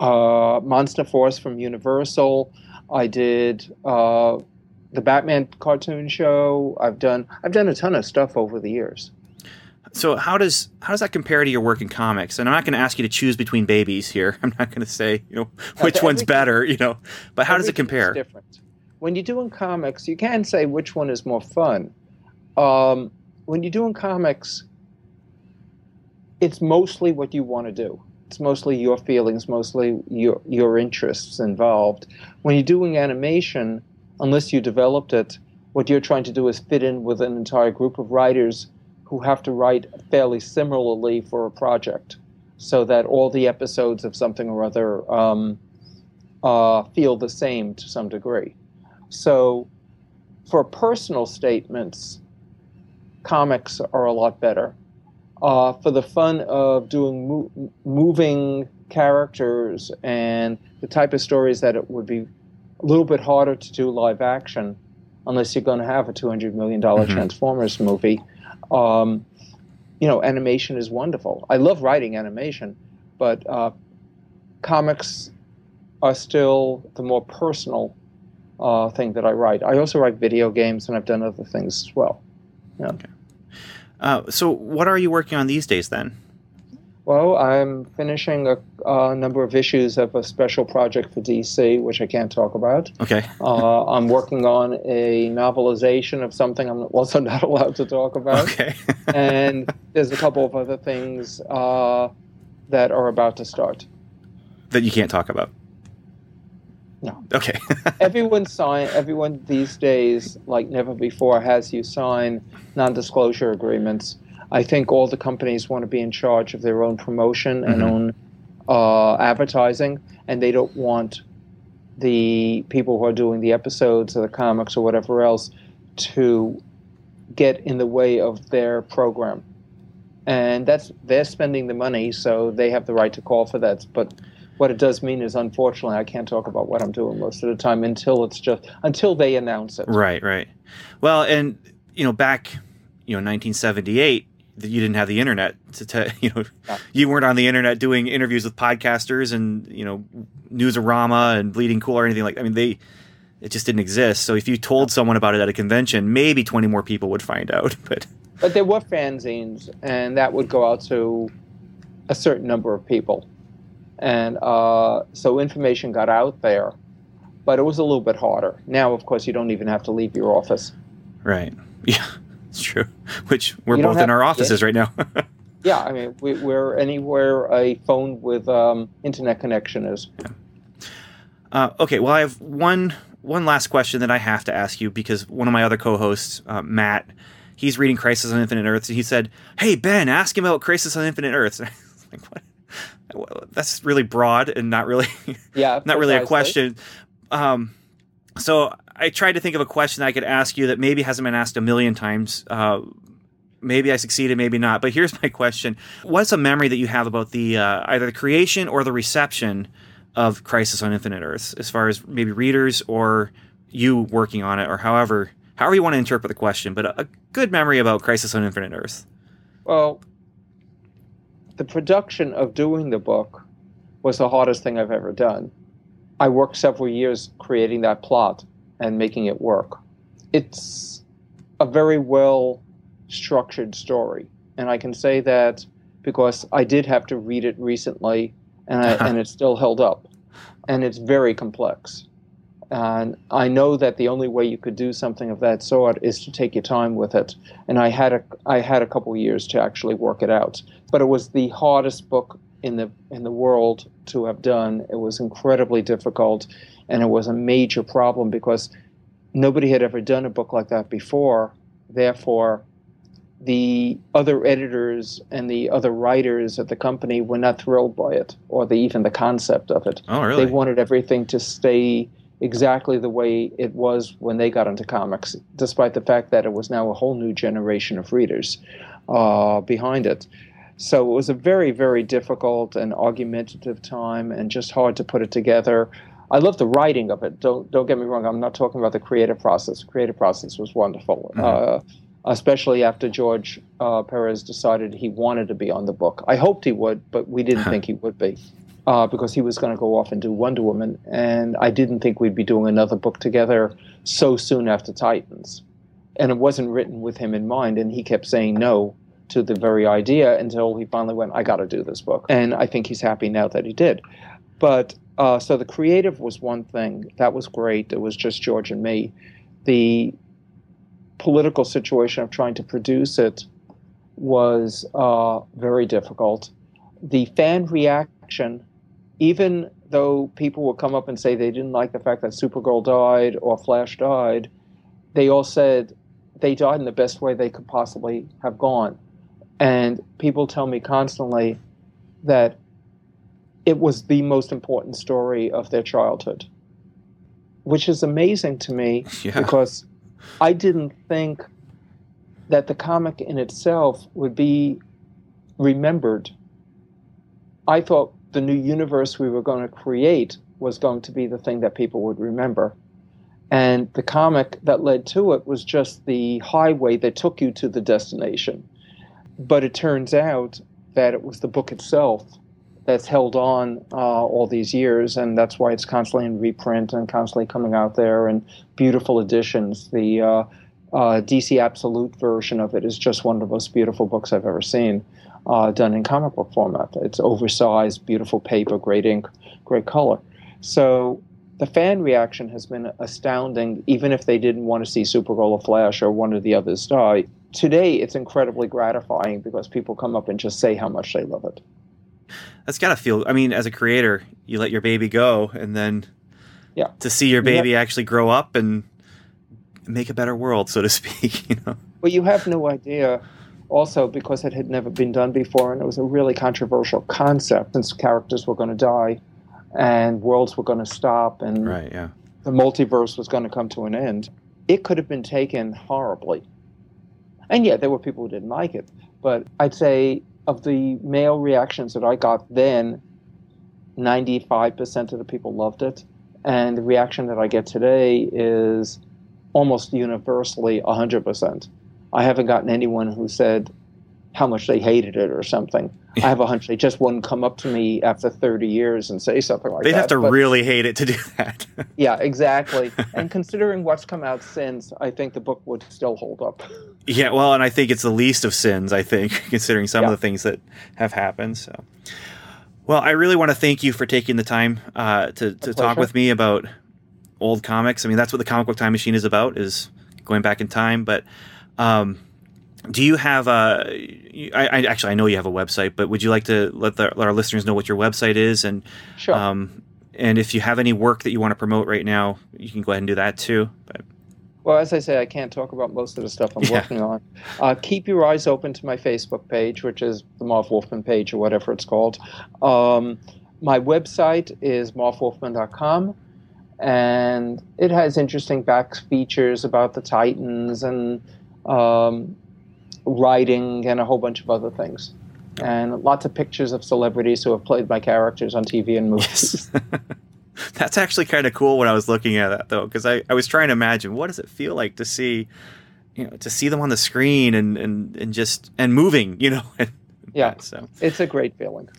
uh, Monster Force from Universal. I did uh, the Batman cartoon show. I've done I've done a ton of stuff over the years. So how does how does that compare to your work in comics? And I'm not going to ask you to choose between babies here. I'm not going to say you know which Okay, one's better. You know, but how does it compare? Different. When you're doing comics, you can say which one is more fun. Um, when you're doing comics, it's mostly what you want to do. It's mostly your feelings, mostly your your interests involved. When you're doing animation, unless you developed it, what you're trying to do is fit in with an entire group of writers who have to write fairly similarly for a project, so that all the episodes of something or other um, uh, feel the same to some degree. So, for personal statements, comics are a lot better. Uh, for the fun of doing mo- moving characters and the type of stories that it would be a little bit harder to do live action, unless you're going to have a $200 million Mhm. Transformers movie. Um, you know, animation is wonderful. I love writing animation, but uh, comics are still the more personal uh, thing that I write. I also write video games, and I've done other things as well. Uh, so what are you working on these days then? Well, I'm finishing a, a number of issues of a special project for DC, which I can't talk about. Okay. Uh, I'm working on a novelization of something I'm also not allowed to talk about. Okay. and there's a couple of other things uh, that are about to start. that you can't talk about. No. Okay. everyone sign everyone these days like never before has you sign non-disclosure agreements i think all the companies want to be in charge of their own promotion and Mhm. own uh, advertising and they don't want the people who are doing the episodes or the comics or whatever else to get in the way of their program and that's they're spending the money so they have the right to call for that but what it does mean is unfortunately i can't talk about what i'm doing most of the time until it's just until they announce it right. Right. Well, and you know, back you know, 1978, that you didn't have the internet to, to you know, Yeah. you weren't on the internet doing interviews with podcasters and you know, Newsarama and Bleeding Cool or anything like. I mean, they it just didn't exist. So if you told someone about it at a convention, maybe 20 more people would find out. But but there were fanzines, and that would go out to a certain number of people, and uh, so information got out there. But it was a little bit harder. Now, of course, you don't even have to leave your office. Right. Yeah, it's true. Which we're both in our offices yeah. right now. yeah, I mean, we, are anywhere a phone with um, internet connection is. Yeah. Uh, okay, well, I have one one last question that I have to ask you because one of my other co-hosts, uh, Matt, he's reading Crisis on Infinite Earths, and he said, "Hey Ben, ask him about Crisis on Infinite Earths." like, what? Well, that's really broad and not really, yeah, not really a question. Um, so I tried to think of a question I could ask you that maybe hasn't been asked a million times. Uh, maybe I succeeded, maybe not. But here's my question: What's a memory that you have about the uh, either the creation or the reception of Crisis on Infinite Earths, as far as maybe readers or you working on it, or however however you want to interpret the question, but a, a good memory about Crisis on Infinite Earths. Well, the production of doing the book was the hardest thing I've ever done. I worked several years creating that plot and making it work. It's a very well structured story, and I can say that because I did have to read it recently and, I, and it's still held up. And it's very complex. And I know that the only way you could do something of that sort is to take your time with it. And I had a I had a couple years to actually work it out. But it was the hardest book in the in the world to have done. It was incredibly difficult, and it was a major problem because nobody had ever done a book like that before. Therefore, the other editors and the other writers at the company were not thrilled by it or the, even the concept of it. Oh, really? They wanted everything to stay exactly the way it was when they got into comics, despite the fact that it was now a whole new generation of readers uh, behind it. So it was a very, very difficult and argumentative time and just hard to put it together. I love the writing of it. Don't don't get me wrong. I'm not talking about the creative process. The creative process was wonderful. Mm-hmm. Uh, especially after George uh, Perez decided he wanted to be on the book. I hoped he would, but we didn't think he would be uh, because he was going to go off and do Wonder Woman. And I didn't think we'd be doing another book together so soon after Titans. And it wasn't written with him in mind. And he kept saying no to the very idea until he finally went, I got to do this book. And I think he's happy now that he did. But uh, so the creative was one thing. That was great. It was just George and me. The political situation of trying to produce it was uh, very difficult. The fan reaction, even though people would come up and say they didn't like the fact that Supergirl died or Flash died, they all said they died in the best way they could possibly have gone. And people tell me constantly that it was the most important story of their childhood, which is amazing to me yeah. because I didn't think that the comic in itself would be remembered. I thought the new universe we were going to create was going to be the thing that people would remember. And the comic that led to it was just the highway that took you to the destination. But it turns out that it was the book itself that's held on uh, all these years, and that's why it's constantly in reprint and constantly coming out there and beautiful editions. The uh, uh, DC Absolute version of it is just one of the most beautiful books I've ever seen, uh, done in comic book format. It's oversized, beautiful paper, great ink, great color. So the fan reaction has been astounding, even if they didn't want to see Supergirl or Flash or one of the others die. Today, it's incredibly gratifying because people come up and just say how much they love it that's gotta feel. I mean, as a creator, you let your baby go, and then yeah, to see your baby yeah. actually grow up and make a better world, so to speak. You know. Well, you have no idea. Also, because it had never been done before, and it was a really controversial concept, since characters were going to die, and worlds were going to stop, and right, yeah. the multiverse was going to come to an end. It could have been taken horribly, and yeah, there were people who didn't like it. But I'd say of the mail reactions that I got then, 95% of the people loved it. And the reaction that I get today is almost universally 100%. I haven't gotten anyone who said how much they hated it or something. I have a hunch they just wouldn't come up to me after 30 years and say something like that. They'd have to but- really hate it to do that. Yeah, exactly. and considering what's come out since, I think the book would still hold up. yeah, well, and I think it's the least of sins, I think, considering some Yeah. of the things that have happened. So, well, I really want to thank you for taking the time uh, to, to talk with me about old comics. I mean, that's what the comic book time machine is about, is going back in time. But um, do you have a? I, I actually I know you have a website, but would you like to let, the, let our listeners know what your website is and Sure. um, and if you have any work that you want to promote right now, you can go ahead and do that too. But Well, as I say, I can't talk about most of the stuff I'm Yeah. working on. Uh, keep your eyes open to my Facebook page, which is the Marv Wolfman page or whatever it's called. Um, my website is marvwolfman.com, and it has interesting back features about the Titans and um, writing and a whole bunch of other things. And lots of pictures of celebrities who have played my characters on TV and movies. Yes. That's actually kind of cool when I was looking at that though, because I, I was trying to imagine what does it feel like to see, you know, to see them on the screen and and, and just and moving, you know. Yeah. So, It's a great feeling.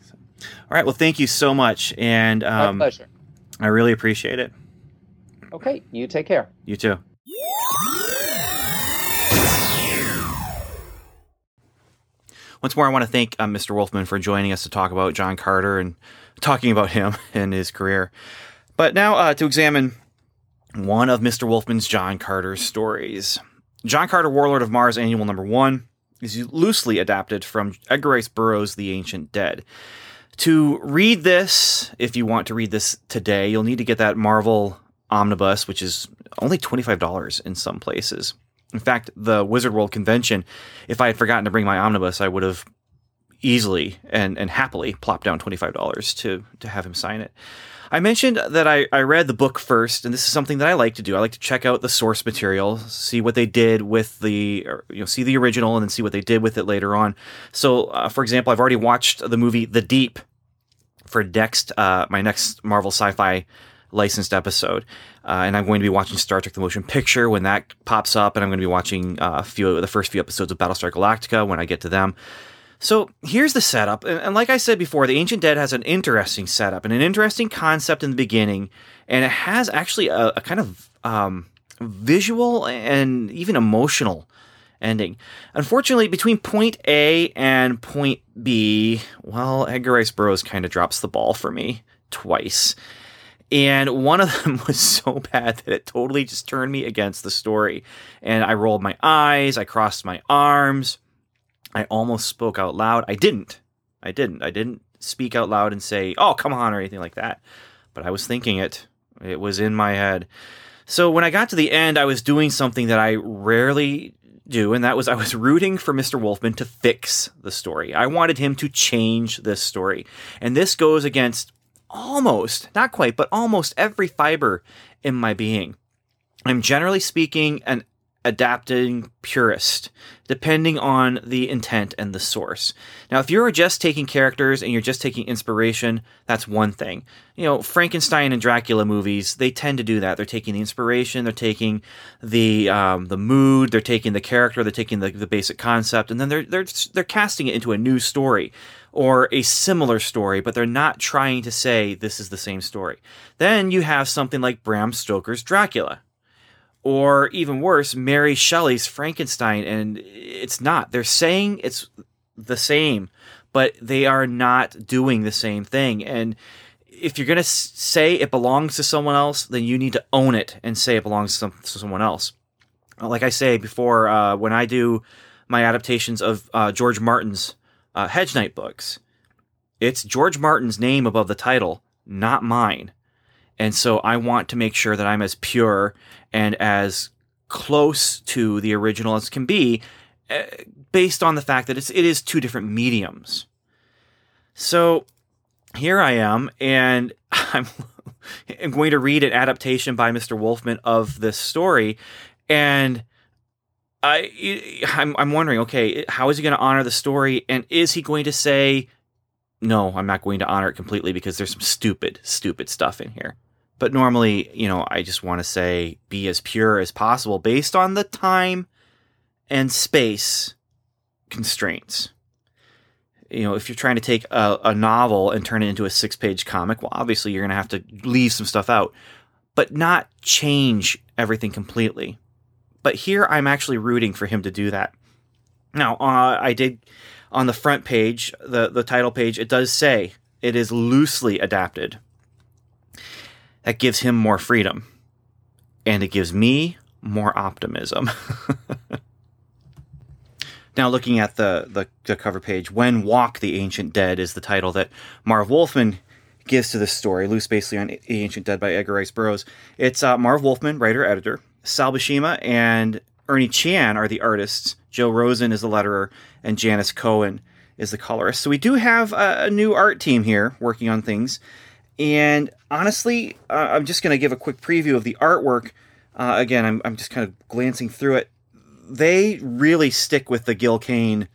all right. Well, thank you so much, and My um, pleasure. I really appreciate it. Okay, you take care. You too. Once more, I want to thank uh, Mr. Wolfman for joining us to talk about John Carter and talking about him and his career. But now uh, to examine one of Mr. Wolfman's John Carter stories. John Carter, Warlord of Mars, Annual Number One, is loosely adapted from Edgar Rice Burroughs' The Ancient Dead. To read this, if you want to read this today, you'll need to get that Marvel omnibus, which is only $25 in some places. In fact, the Wizard World convention, if I had forgotten to bring my omnibus, I would have easily and, and happily plopped down $25 to, to have him sign it. I mentioned that I, I read the book first, and this is something that I like to do. I like to check out the source material, see what they did with the, you know, see the original, and then see what they did with it later on. So, uh, for example, I've already watched the movie The Deep for next uh, my next Marvel Sci-Fi licensed episode, uh, and I'm going to be watching Star Trek: The Motion Picture when that pops up, and I'm going to be watching uh, a few the first few episodes of Battlestar Galactica when I get to them. So here's the setup, and, and like I said before, the Ancient Dead has an interesting setup and an interesting concept in the beginning, and it has actually a, a kind of um, visual and even emotional ending. Unfortunately, between point A and point B, well, Edgar Rice Burroughs kind of drops the ball for me twice. And one of them was so bad that it totally just turned me against the story. And I rolled my eyes, I crossed my arms, I almost spoke out loud. I didn't. I didn't. I didn't speak out loud and say, oh, come on, or anything like that. But I was thinking it. It was in my head. So when I got to the end, I was doing something that I rarely do, and that was I was rooting for Mr. Wolfman to fix the story. I wanted him to change this story. And this goes against almost, not quite, but almost every fiber in my being. I'm generally speaking an adapting purist, depending on the intent and the source. Now, if you're just taking characters and you're just taking inspiration, that's one thing. You know, Frankenstein and Dracula movies, they tend to do that. They're taking the inspiration, they're taking the um, the mood, they're taking the character, they're taking the, the basic concept, and then they're they're they're casting it into a new story or a similar story, but they're not trying to say this is the same story. Then you have something like Bram Stoker's Dracula or even worse, Mary Shelley's Frankenstein, and it's not. They're saying it's the same, but they are not doing the same thing. And if you're going to say it belongs to someone else, then you need to own it and say it belongs to, some, to someone else. Like I say before, uh, when I do my adaptations of uh, George Martin's uh, Hedge Knight books, it's George Martin's name above the title, not mine. And so I want to make sure that I'm as pure and as close to the original as can be, uh, based on the fact that it's it is two different mediums. So here I am, and I'm, I'm going to read an adaptation by Mr. Wolfman of this story, and I I'm, I'm wondering, okay, how is he going to honor the story, and is he going to say? No, I'm not going to honor it completely because there's some stupid, stupid stuff in here. But normally, you know, I just want to say be as pure as possible based on the time and space constraints. you know, if you're trying to take a, a novel and turn it into a six page comic, well, obviously you're going to have to leave some stuff out, but not change everything completely. But here I'm actually rooting for him to do that. Now, uh, I did on the front page, the, the title page, it does say it is loosely adapted. That gives him more freedom. And it gives me more optimism. now, looking at the, the, the, cover page, When Walk the Ancient Dead is the title that Marv Wolfman gives to this story, loose basically on The Ancient Dead by Edgar Rice Burroughs. It's uh, Marv Wolfman, writer, editor. Sal Buscema and Ernie Chan are the artists. Joe Rosen is the letterer, and Janice Cohen is the colorist. So we do have a, a new art team here working on things. And honestly, uh, I'm just going to give a quick preview of the artwork. Uh, again, I'm, I'm just kind of glancing through it. They really stick with the Gil Kane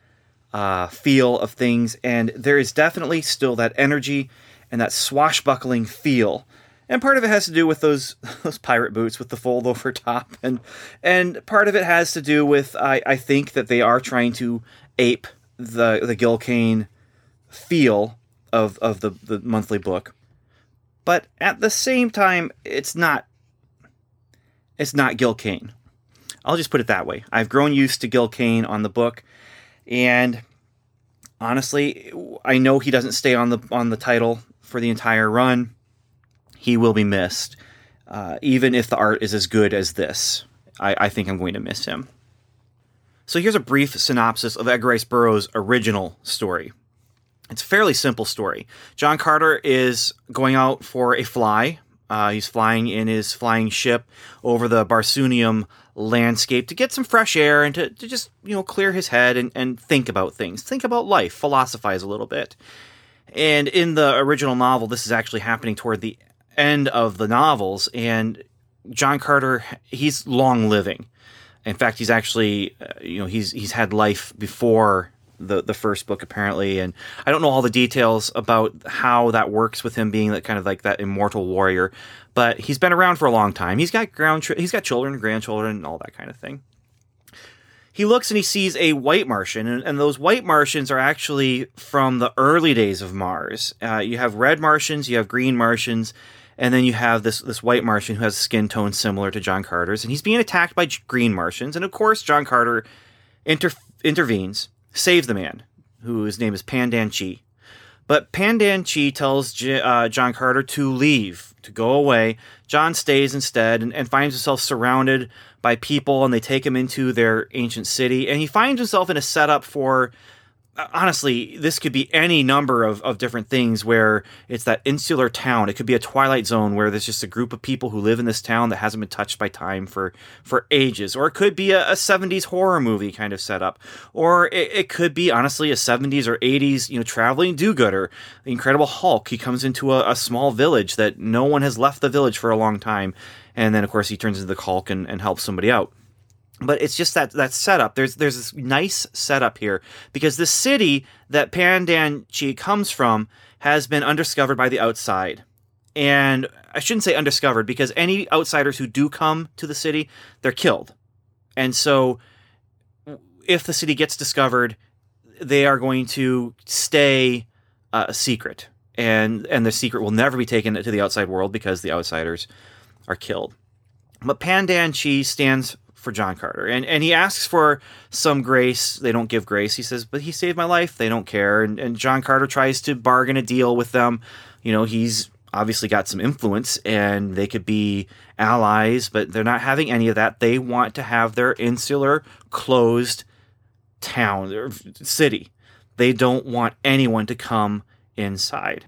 uh, feel of things, and there is definitely still that energy and that swashbuckling feel and part of it has to do with those those pirate boots with the fold over top, and and part of it has to do with I, I think that they are trying to ape the the Gil Kane feel of of the the monthly book, but at the same time, it's not it's not Gil Kane. I'll just put it that way. I've grown used to Gil Kane on the book, and honestly, I know he doesn't stay on the on the title for the entire run he will be missed. Uh, even if the art is as good as this, I, I, think I'm going to miss him. So here's a brief synopsis of Edgar Rice Burroughs' original story. It's a fairly simple story. John Carter is going out for a fly. Uh, he's flying in his flying ship over the Barsoomian landscape to get some fresh air and to, to just, you know, clear his head and, and think about things, think about life, philosophize a little bit. And in the original novel, this is actually happening toward the end of the novels, and John Carter he's long living. In fact, he's actually uh, you know he's he's had life before the the first book apparently, and I don't know all the details about how that works with him being that kind of like that immortal warrior, but he's been around for a long time. He's got ground he's got children, grandchildren, and all that kind of thing he looks and he sees a white Martian, and, and, those white Martians are actually from the early days of Mars. Uh, you have red Martians, you have green Martians, and then you have this this white Martian who has a skin tone similar to John Carter's, and he's being attacked by green Martians. And of course, John Carter inter- intervenes, saves the man, whose name is Pan Dan Chee. But Pan Dan Chee tells J- uh, John Carter to leave, to go away. John stays instead and, and finds himself surrounded by people, and they take him into their ancient city. And he finds himself in a setup for Uh, honestly, this could be any number of, of different things where it's that insular town. It could be a twilight zone where there's just a group of people who live in this town that hasn't been touched by time for, for ages. Or it could be a, a 70s horror movie kind of setup. Or it, it, could be, honestly, a 70s or 80s, you know, traveling do gooder. The Incredible Hulk, he comes into a, a small village that no one has left the village for a long time. And then, of course, he turns into the Hulk and, and helps somebody out but it's just that that setup. There's there's this nice setup here because the city that Pandan Chi comes from has been undiscovered by the outside. And I shouldn't say undiscovered because any outsiders who do come to the city, they're killed. And so if the city gets discovered, they are going to stay uh, a secret. And and the secret will never be taken to the outside world because the outsiders are killed. But Pan Dan Chee stands for John Carter. And and he asks for some grace. They don't give grace. He says, "But he saved my life." They don't care. And and John Carter tries to bargain a deal with them. You know, he's obviously got some influence and they could be allies, but they're not having any of that. They want to have their insular closed town or city. They don't want anyone to come inside.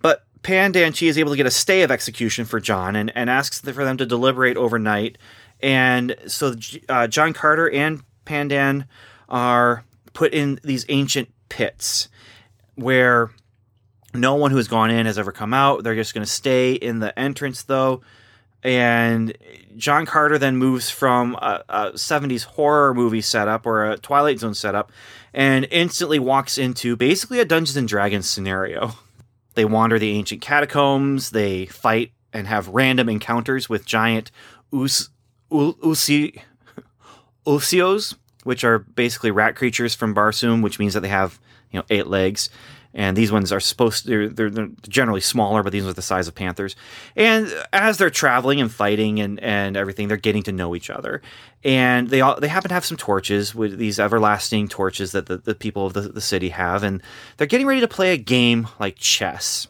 But Pan Dan Chee is able to get a stay of execution for John and, and asks for them to deliberate overnight and so uh, John Carter and Pan Dan are put in these ancient pits where no one who has gone in has ever come out. They're just going to stay in the entrance, though. And John Carter then moves from a, a, 70s horror movie setup or a Twilight Zone setup and instantly walks into basically a Dungeons and Dragons scenario. They wander the ancient catacombs, they fight and have random encounters with giant us- Usi, Usios, which are basically rat creatures from Barsoom, which means that they have you know, eight legs. And these ones are supposed to, they're, they're, they're generally smaller, but these ones are the size of panthers. And as they're traveling and fighting and, and everything, they're getting to know each other. And they all, they happen to have some torches with these everlasting torches that the, the people of the, the city have. And they're getting ready to play a game like chess.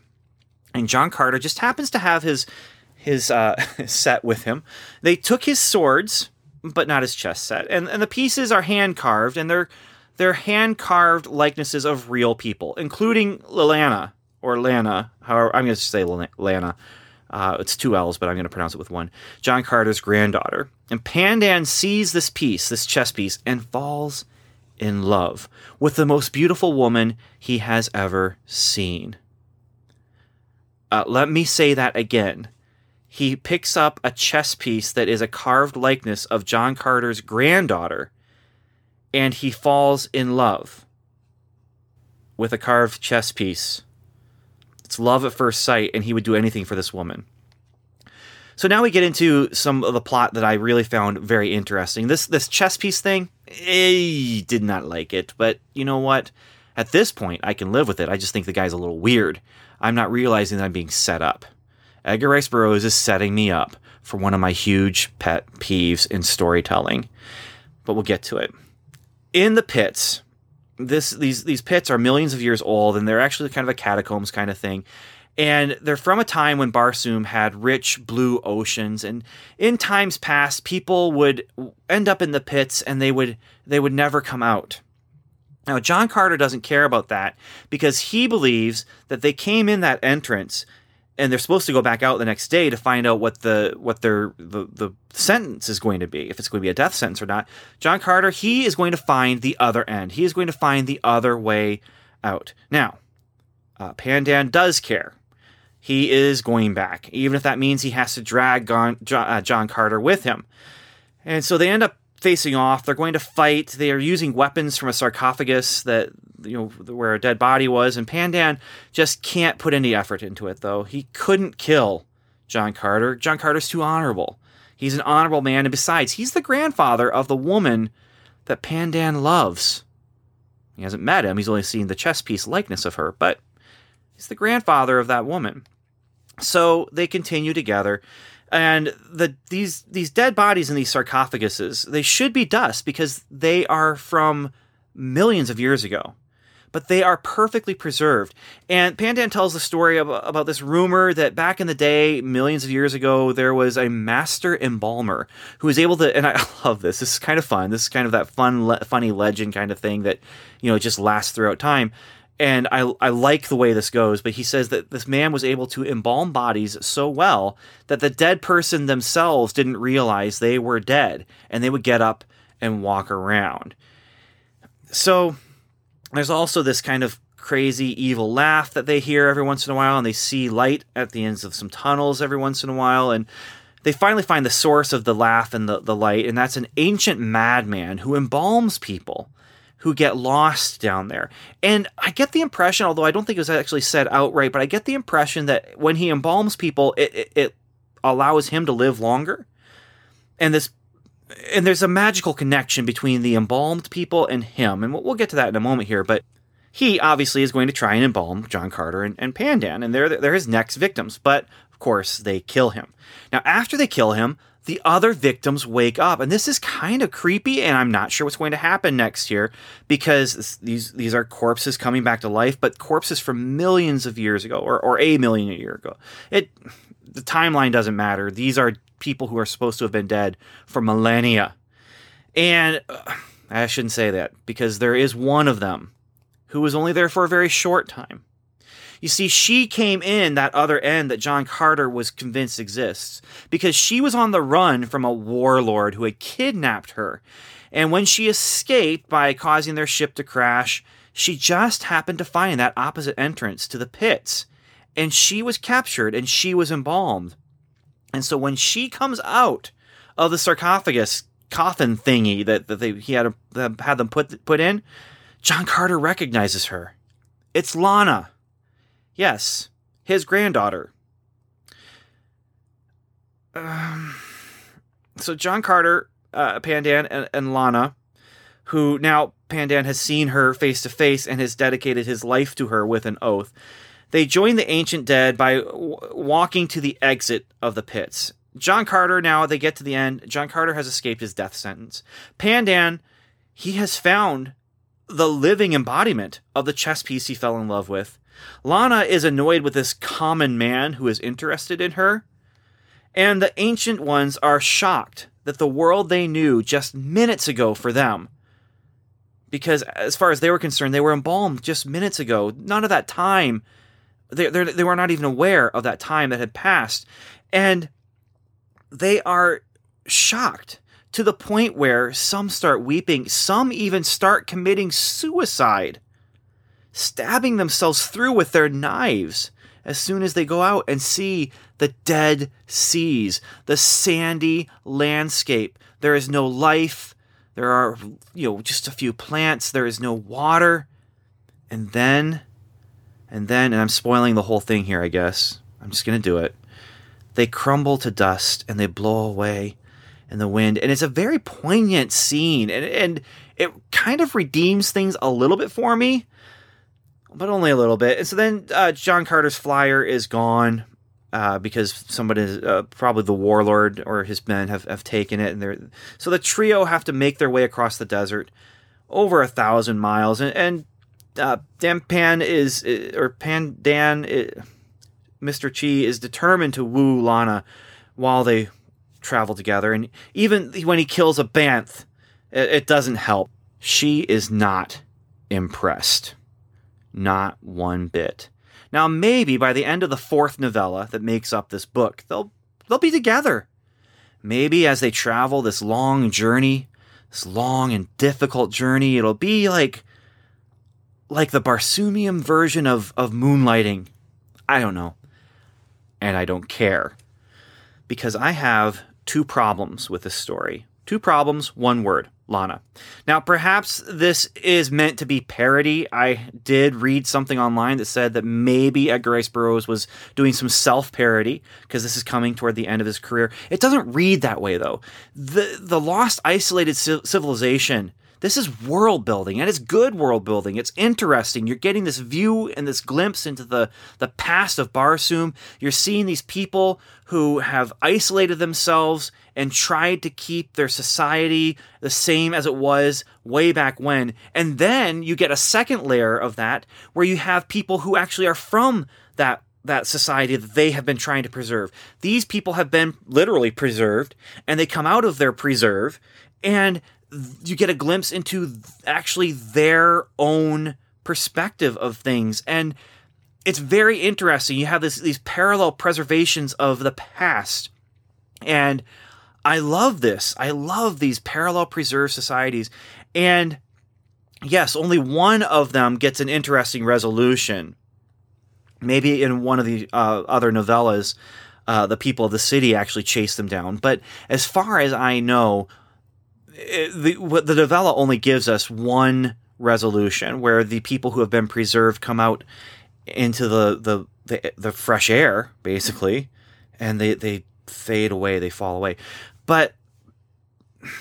And John Carter just happens to have his, his uh, set with him. They took his swords, but not his chess set. And, and the pieces are hand carved and they're, they're hand carved likenesses of real people, including Lilana or Lana. However, I'm going to say Lana. Uh, it's two L's, but I'm going to pronounce it with one. John Carter's granddaughter. And Pan Dan sees this piece, this chess piece, and falls in love with the most beautiful woman he has ever seen. Uh, let me say that again. He picks up a chess piece that is a carved likeness of John Carter's granddaughter and he falls in love with a carved chess piece. It's love at first sight, and he would do anything for this woman. So now we get into some of the plot that I really found very interesting. This this chess piece thing, I did not like it, but you know what? At this point, I can live with it. I just think the guy's a little weird. I'm not realizing that I'm being set up. Edgar Rice Burroughs is setting me up for one of my huge pet peeves in storytelling. But we'll get to it in the pits. This these these pits are millions of years old, and they're actually kind of a catacombs kind of thing. And they're from a time when Barsoom had rich blue oceans, and in times past, people would end up in the pits, and they would they would never come out. Now, John Carter doesn't care about that because he believes that they came in that entrance and they're supposed to go back out the next day to find out what the what their the, the sentence is going to be if it's going to be a death sentence or not. John carter he is going to find the other end. He is going to find the other way out. Now uh, pan dan does care. He is going back even if that means he has to drag John, uh, john carter with him. And so they end up facing off. They're going to fight. They are using weapons from a sarcophagus that you know where a dead body was and pan dan just can't put any effort into it though. He couldn't kill john carter. John carter's too honorable. He's an honorable man and besides he's the grandfather of the woman that pan dan loves. He hasn't met him. He's only seen the chess piece likeness of her but he's the grandfather of that woman. So they continue together and the these these dead bodies in these sarcophaguses they should be dust because they are from millions of years ago but they are perfectly preserved. And Pan Dan tells the story about, about this rumor that back in the day, millions of years ago, there was a master embalmer who was able to. And I love this. This is kind of fun. This is kind of that fun, le- funny legend kind of thing that you know just lasts throughout time. And I, I like the way this goes, but he says that this man was able to embalm bodies so well that the dead person themselves didn't realize they were dead and they would get up and walk around. So there's also this kind of crazy evil laugh that they hear every once in a while, and they see light at the ends of some tunnels every once in a while, and they finally find the source of the laugh and the, the light, and that's an ancient madman who embalms people who get lost down there. And I get the impression, although I don't think it was actually said outright, but I get the impression that when he embalms people, it, it, it allows him to live longer. And this and there's a magical connection between the embalmed people and him, and we'll get to that in a moment here. But he obviously is going to try and embalm John Carter and, and Pan Dan, and they're they're his next victims. But of course, they kill him. Now, after they kill him, the other victims wake up, and this is kind of creepy. And I'm not sure what's going to happen next year because these these are corpses coming back to life, but corpses from millions of years ago, or or a million a year ago. It the timeline doesn't matter. These are people who are supposed to have been dead for millennia. And uh, I shouldn't say that because there is one of them who was only there for a very short time. You see, she came in that other end that John Carter was convinced exists because she was on the run from a warlord who had kidnapped her. And when she escaped by causing their ship to crash, she just happened to find that opposite entrance to the pits. And she was captured and she was embalmed. And so when she comes out of the sarcophagus coffin thingy that, that they, he had, a, had them put, put in, John Carter recognizes her. It's Lana. Yes, his granddaughter. Um, so John Carter, uh, Pan Dan, and, and Lana, who now Pan Dan has seen her face to face and has dedicated his life to her with an oath. They join the ancient dead by w- walking to the exit of the pits. John Carter, now they get to the end. John Carter has escaped his death sentence. Pan Dan, he has found the living embodiment of the chess piece he fell in love with. Llana is annoyed with this common man who is interested in her. And the ancient ones are shocked that the world they knew just minutes ago for them, because as far as they were concerned, they were embalmed just minutes ago. None of that time, they, they were not even aware of that time that had passed. And they are shocked to the point where some start weeping, some even start committing suicide, stabbing themselves through with their knives as soon as they go out and see the dead seas, the sandy landscape. There is no life. There are, you know, just a few plants. There is no water. And then, and then, and I'm spoiling the whole thing here, I guess. I'm just going to do it. They crumble to dust and they blow away in the wind. And it's a very poignant scene. And, and it kind of redeems things a little bit for me but only a little bit. And so then uh, John Carter's flyer is gone uh, because somebody, uh, probably the warlord or his men, have, have taken it. And they're so the trio have to make their way across the desert, over a thousand miles, and, and uh, is or Pan Dan, Mr. Chee is determined to woo Llana while they travel together. And even when he kills a Banth, it, it doesn't help. She is not impressed. Not one bit. Now, maybe by the end of the fourth novella that makes up this book, they'll they'll be together. Maybe as they travel this long journey, this long and difficult journey, it'll be like like the Barsoomian version of of moonlighting. I don't know. And I don't care. Because I have two problems with this story. Two problems, one word. Llana. Now, perhaps this is meant to be parody. I did read something online that said that maybe Edgar Rice Burroughs was doing some self parody because this is coming toward the end of his career. It doesn't read that way, though. The, the lost, isolated civilization. This is world building, and it's good world building. It's interesting. You're getting this view and this glimpse into the, the past of Barsoom. You're seeing these people who have isolated themselves and tried to keep their society the same as it was way back when. And then you get a second layer of that where you have people who actually are from that that society that they have been trying to preserve. These people have been literally preserved and they come out of their preserve and you get a glimpse into actually their own perspective of things and it's very interesting. You have this these parallel preservations of the past. And I love this. I love these parallel preserved societies. And yes, only one of them gets an interesting resolution. Maybe in one of the uh, other novellas, uh, the people of the city actually chase them down. But as far as I know, the, the novella only gives us one resolution where the people who have been preserved come out into the, the, the, the fresh air, basically, and they, they fade away, they fall away. But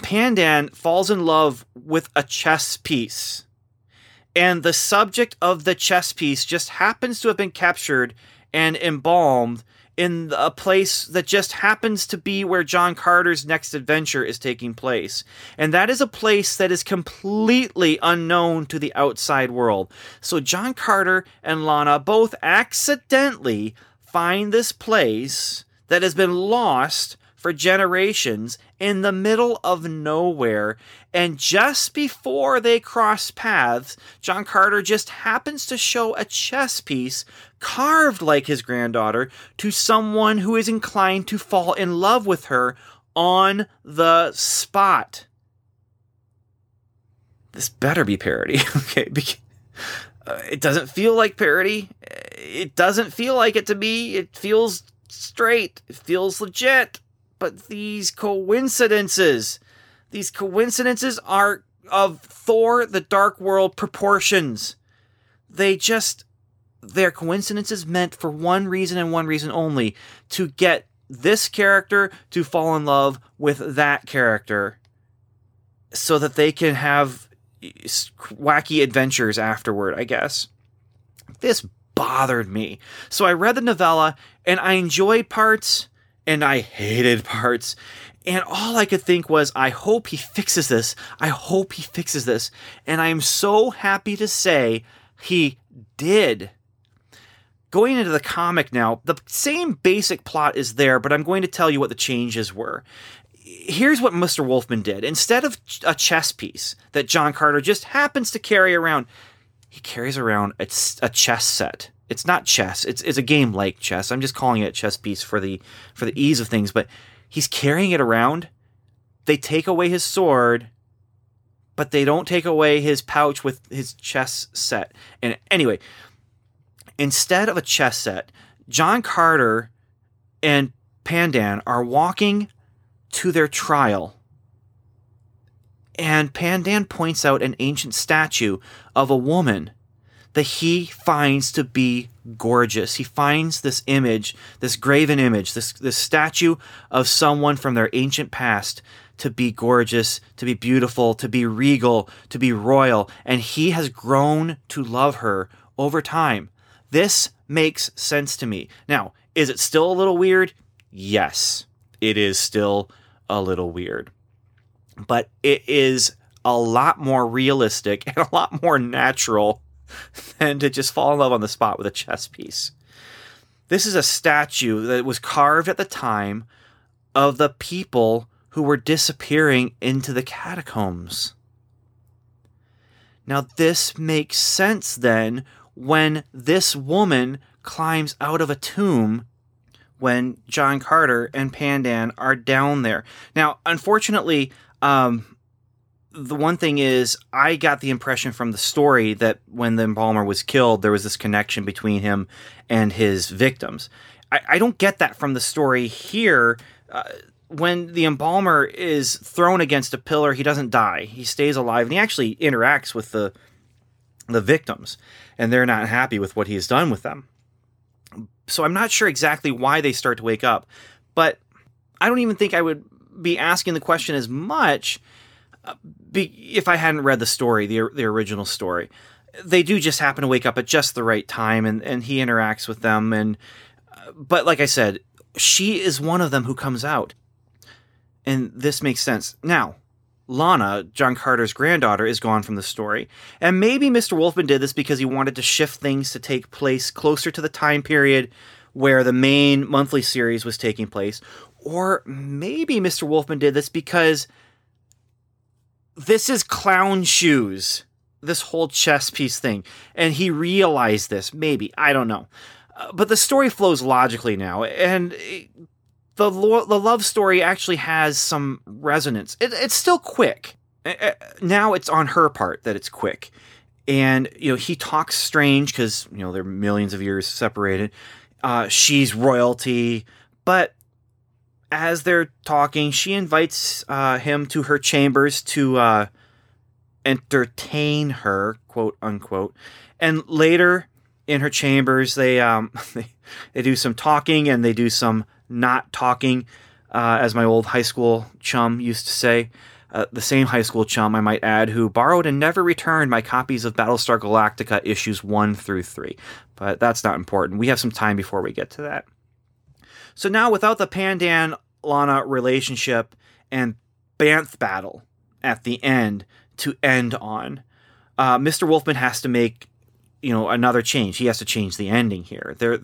Pan Dan falls in love with a chess piece. And the subject of the chess piece just happens to have been captured and embalmed in a place that just happens to be where John Carter's next adventure is taking place. And that is a place that is completely unknown to the outside world. So John Carter and Llana both accidentally find this place that has been lost for generations in the middle of nowhere. And just before they cross paths, John Carter just happens to show a chess piece carved like his granddaughter to someone who is inclined to fall in love with her on the spot. This better be parody, okay? Uh, it doesn't feel like parody. It doesn't feel like it to me. It feels straight. It feels legit. But these coincidences, these coincidences are of Thor the Dark World proportions. They just, they're coincidences meant for one reason and one reason only to get this character to fall in love with that character so that they can have wacky adventures afterward, I guess. This bothered me. So I read the novella and I enjoyed parts and I hated parts. And all I could think was, I hope he fixes this. I hope he fixes this. And I am so happy to say he did. Going into the comic now, the same basic plot is there, but I'm going to tell you what the changes were. Here's what Mr. Wolfman did. Instead of a chess piece that John Carter just happens to carry around, he carries around a, a chess set. It's not chess. It's, it's a game like chess. I'm just calling it a chess piece for the for the ease of things. But he's carrying it around. They take away his sword, but they don't take away his pouch with his chess set. And anyway, instead of a chess set, John Carter and Pan Dan are walking to their trial. And Pan Dan points out an ancient statue of a woman that he finds to be gorgeous. He finds this image, this graven image, this, this statue of someone from their ancient past to be gorgeous, to be beautiful, to be regal, to be royal, and he has grown to love her over time. This makes sense to me. Now, is it still a little weird? Yes, it is still a little weird. But it is a lot more realistic and a lot more natural than to just fall in love on the spot with a chess piece. This is a statue that was carved at the time of the people who were disappearing into the catacombs. Now, this makes sense then when this woman climbs out of a tomb when John Carter and Pan Dan are down there. Now, unfortunately, um, the one thing is, I got the impression from the story that when the embalmer was killed, there was this connection between him and his victims. I, I don't get that from the story here. Uh, when the embalmer is thrown against a pillar, he doesn't die. He stays alive, and he actually interacts with the the victims, and they're not happy with what he has done with them. So I'm not sure exactly why they start to wake up, but I don't even think I would be asking the question as much uh, if I hadn't read the story, the the original story, they do just happen to wake up at just the right time, and and he interacts with them, and uh, but like I said, she is one of them who comes out, and this makes sense now. Llana, John Carter's granddaughter, is gone from the story. And maybe Mr. Wolfman did this because he wanted to shift things to take place closer to the time period where the main monthly series was taking place. Or maybe Mr. Wolfman did this because this is clown shoes. This whole chess piece thing. And he realized this, maybe. I don't know. Uh, but the story flows logically now. And the, lo- the love story actually has some resonance. It, it's still quick. now it's on her part that it's quick. And, you know, he talks strange because, you know, they're millions of years separated. Uh, she's royalty. But as they're talking, she invites uh, him to her chambers to uh, entertain her, quote unquote. And later in her chambers, they um, they do some talking and they do some not talking, uh, as my old high school chum used to say. Uh, the same high school chum, I might add, who borrowed and never returned my copies of Battlestar Galactica issues 1 through 3. But that's not important. We have some time before we get to that. So now, without the Pandan Llana relationship and Banth battle at the end to end on, uh, Mr. Wolfman has to make you know another change. He has to change the ending here. There,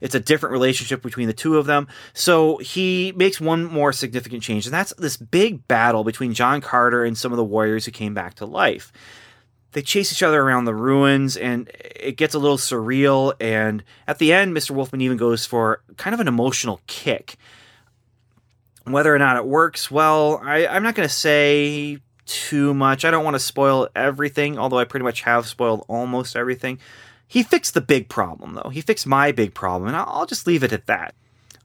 it's a different relationship between the two of them. So he makes one more significant change, and that's this big battle between John Carter and some of the warriors who came back to life they chase each other around the ruins and it gets a little surreal and at the end mr wolfman even goes for kind of an emotional kick whether or not it works well I, i'm not going to say too much i don't want to spoil everything although i pretty much have spoiled almost everything he fixed the big problem though he fixed my big problem and i'll just leave it at that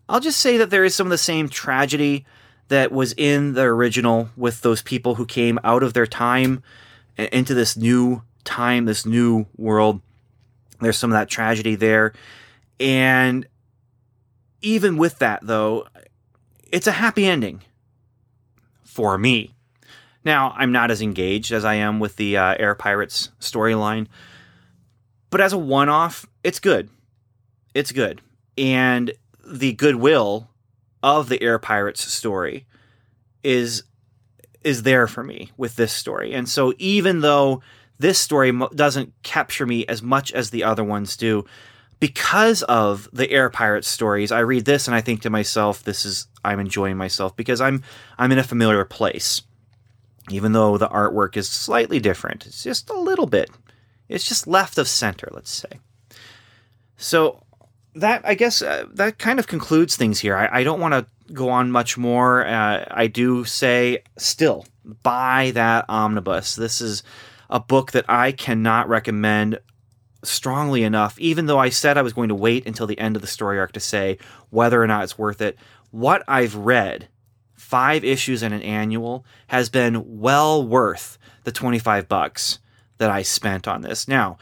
i'll just say that there is some of the same tragedy that was in the original with those people who came out of their time into this new time, this new world. There's some of that tragedy there. And even with that, though, it's a happy ending for me. Now, I'm not as engaged as I am with the uh, Air Pirates storyline, but as a one off, it's good. It's good. And the goodwill of the Air Pirates story is is there for me with this story. And so even though this story doesn't capture me as much as the other ones do, because of the Air Pirates stories, I read this and I think to myself, this is I'm enjoying myself because I'm I'm in a familiar place. Even though the artwork is slightly different, it's just a little bit. It's just left of center, let's say. So that I guess uh, that kind of concludes things here. I, I don't want to go on much more. Uh, I do say still buy that omnibus. This is a book that I cannot recommend strongly enough, even though I said I was going to wait until the end of the story arc to say whether or not it's worth it. What I've read, five issues in an annual, has been well worth the 25 bucks that I spent on this. Now,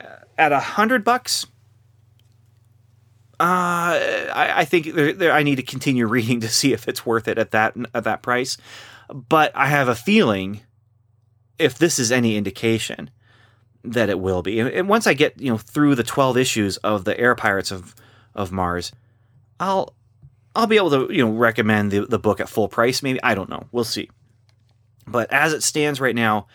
uh, at a hundred bucks, uh, I, I, think there, there, I need to continue reading to see if it's worth it at that at that price. But I have a feeling, if this is any indication, that it will be. And once I get you know through the twelve issues of the Air Pirates of of Mars, I'll I'll be able to you know recommend the the book at full price. Maybe I don't know. We'll see. But as it stands right now,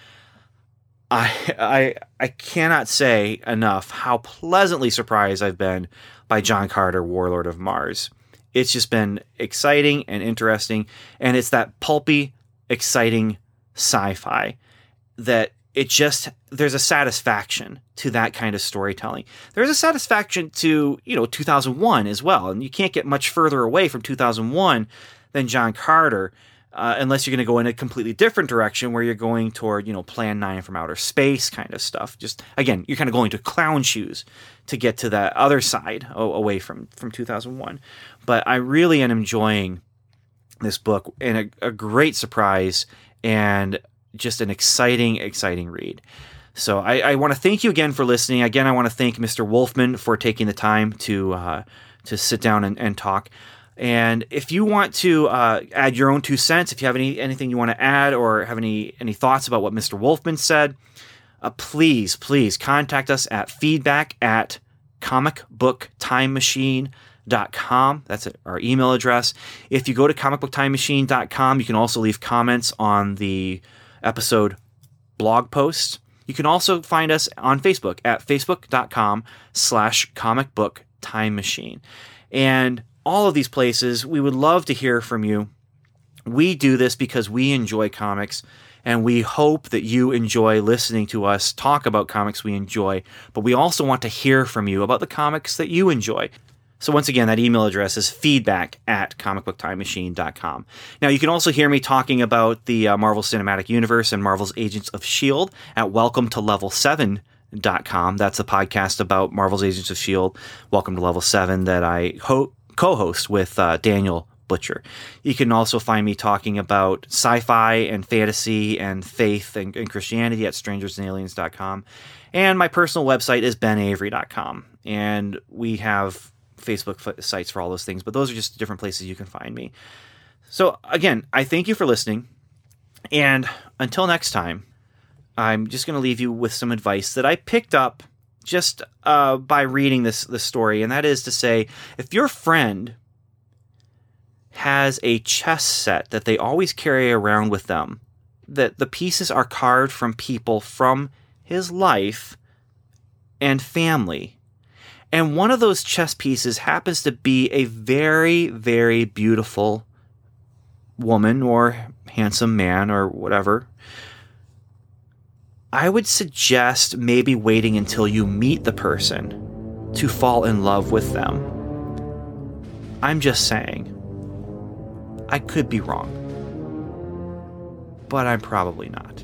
I I I cannot say enough how pleasantly surprised I've been by John Carter, Warlord of Mars. It's just been exciting and interesting, and it's that pulpy, exciting sci-fi that it just there's a satisfaction to that kind of storytelling. There's a satisfaction to, you know, 2001 as well. And you can't get much further away from 2001 than John Carter uh, unless you're going to go in a completely different direction where you're going toward, you know, Plan 9 from outer space kind of stuff. Just again, you're kind of going to clown shoes to get to that other side away from from 2001. But I really am enjoying this book and a, a great surprise and just an exciting, exciting read. So I, I want to thank you again for listening. Again, I want to thank Mr. Wolfman for taking the time to uh, to sit down and, and, talk. And if you want to uh, add your own two cents, if you have any anything you want to add or have any any thoughts about what Mr. Wolfman said, uh, please please contact us at feedback at comicbooktimemachine.com. That's our email address. If you go to comicbooktimemachine.com, you can also leave comments on the episode blog post. You can also find us on Facebook at facebook.com slash comic book time machine. And all of these places, we would love to hear from you. We do this because we enjoy comics and we hope that you enjoy listening to us talk about comics we enjoy, but we also want to hear from you about the comics that you enjoy. So once again, that email address is feedback at comicbooktimemachine.com. Now you can also hear me talking about the uh, Marvel Cinematic Universe and Marvel's Agents of S.H.I.E.L.D. at welcome to level 7 Dot com. That's a podcast about Marvel's Agents of S.H.I.E.L.D. Welcome to Level 7 that I ho- co host with uh, Daniel Butcher. You can also find me talking about sci fi and fantasy and faith and, and Christianity at strangersandaliens.com. And my personal website is benavery.com. And we have Facebook sites for all those things, but those are just different places you can find me. So, again, I thank you for listening. And until next time, I'm just going to leave you with some advice that I picked up just uh, by reading this this story, and that is to say, if your friend has a chess set that they always carry around with them, that the pieces are carved from people from his life and family, and one of those chess pieces happens to be a very, very beautiful woman or handsome man or whatever. I would suggest maybe waiting until you meet the person to fall in love with them. I'm just saying. I could be wrong. But I'm probably not.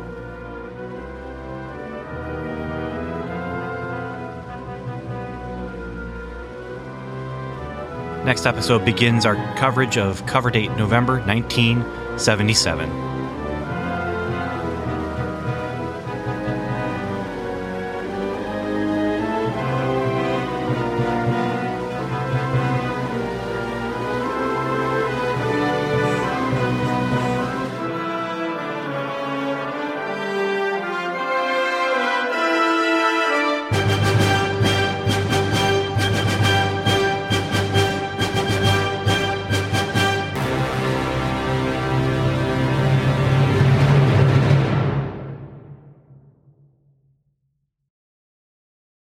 Next episode begins our coverage of cover date November 1977.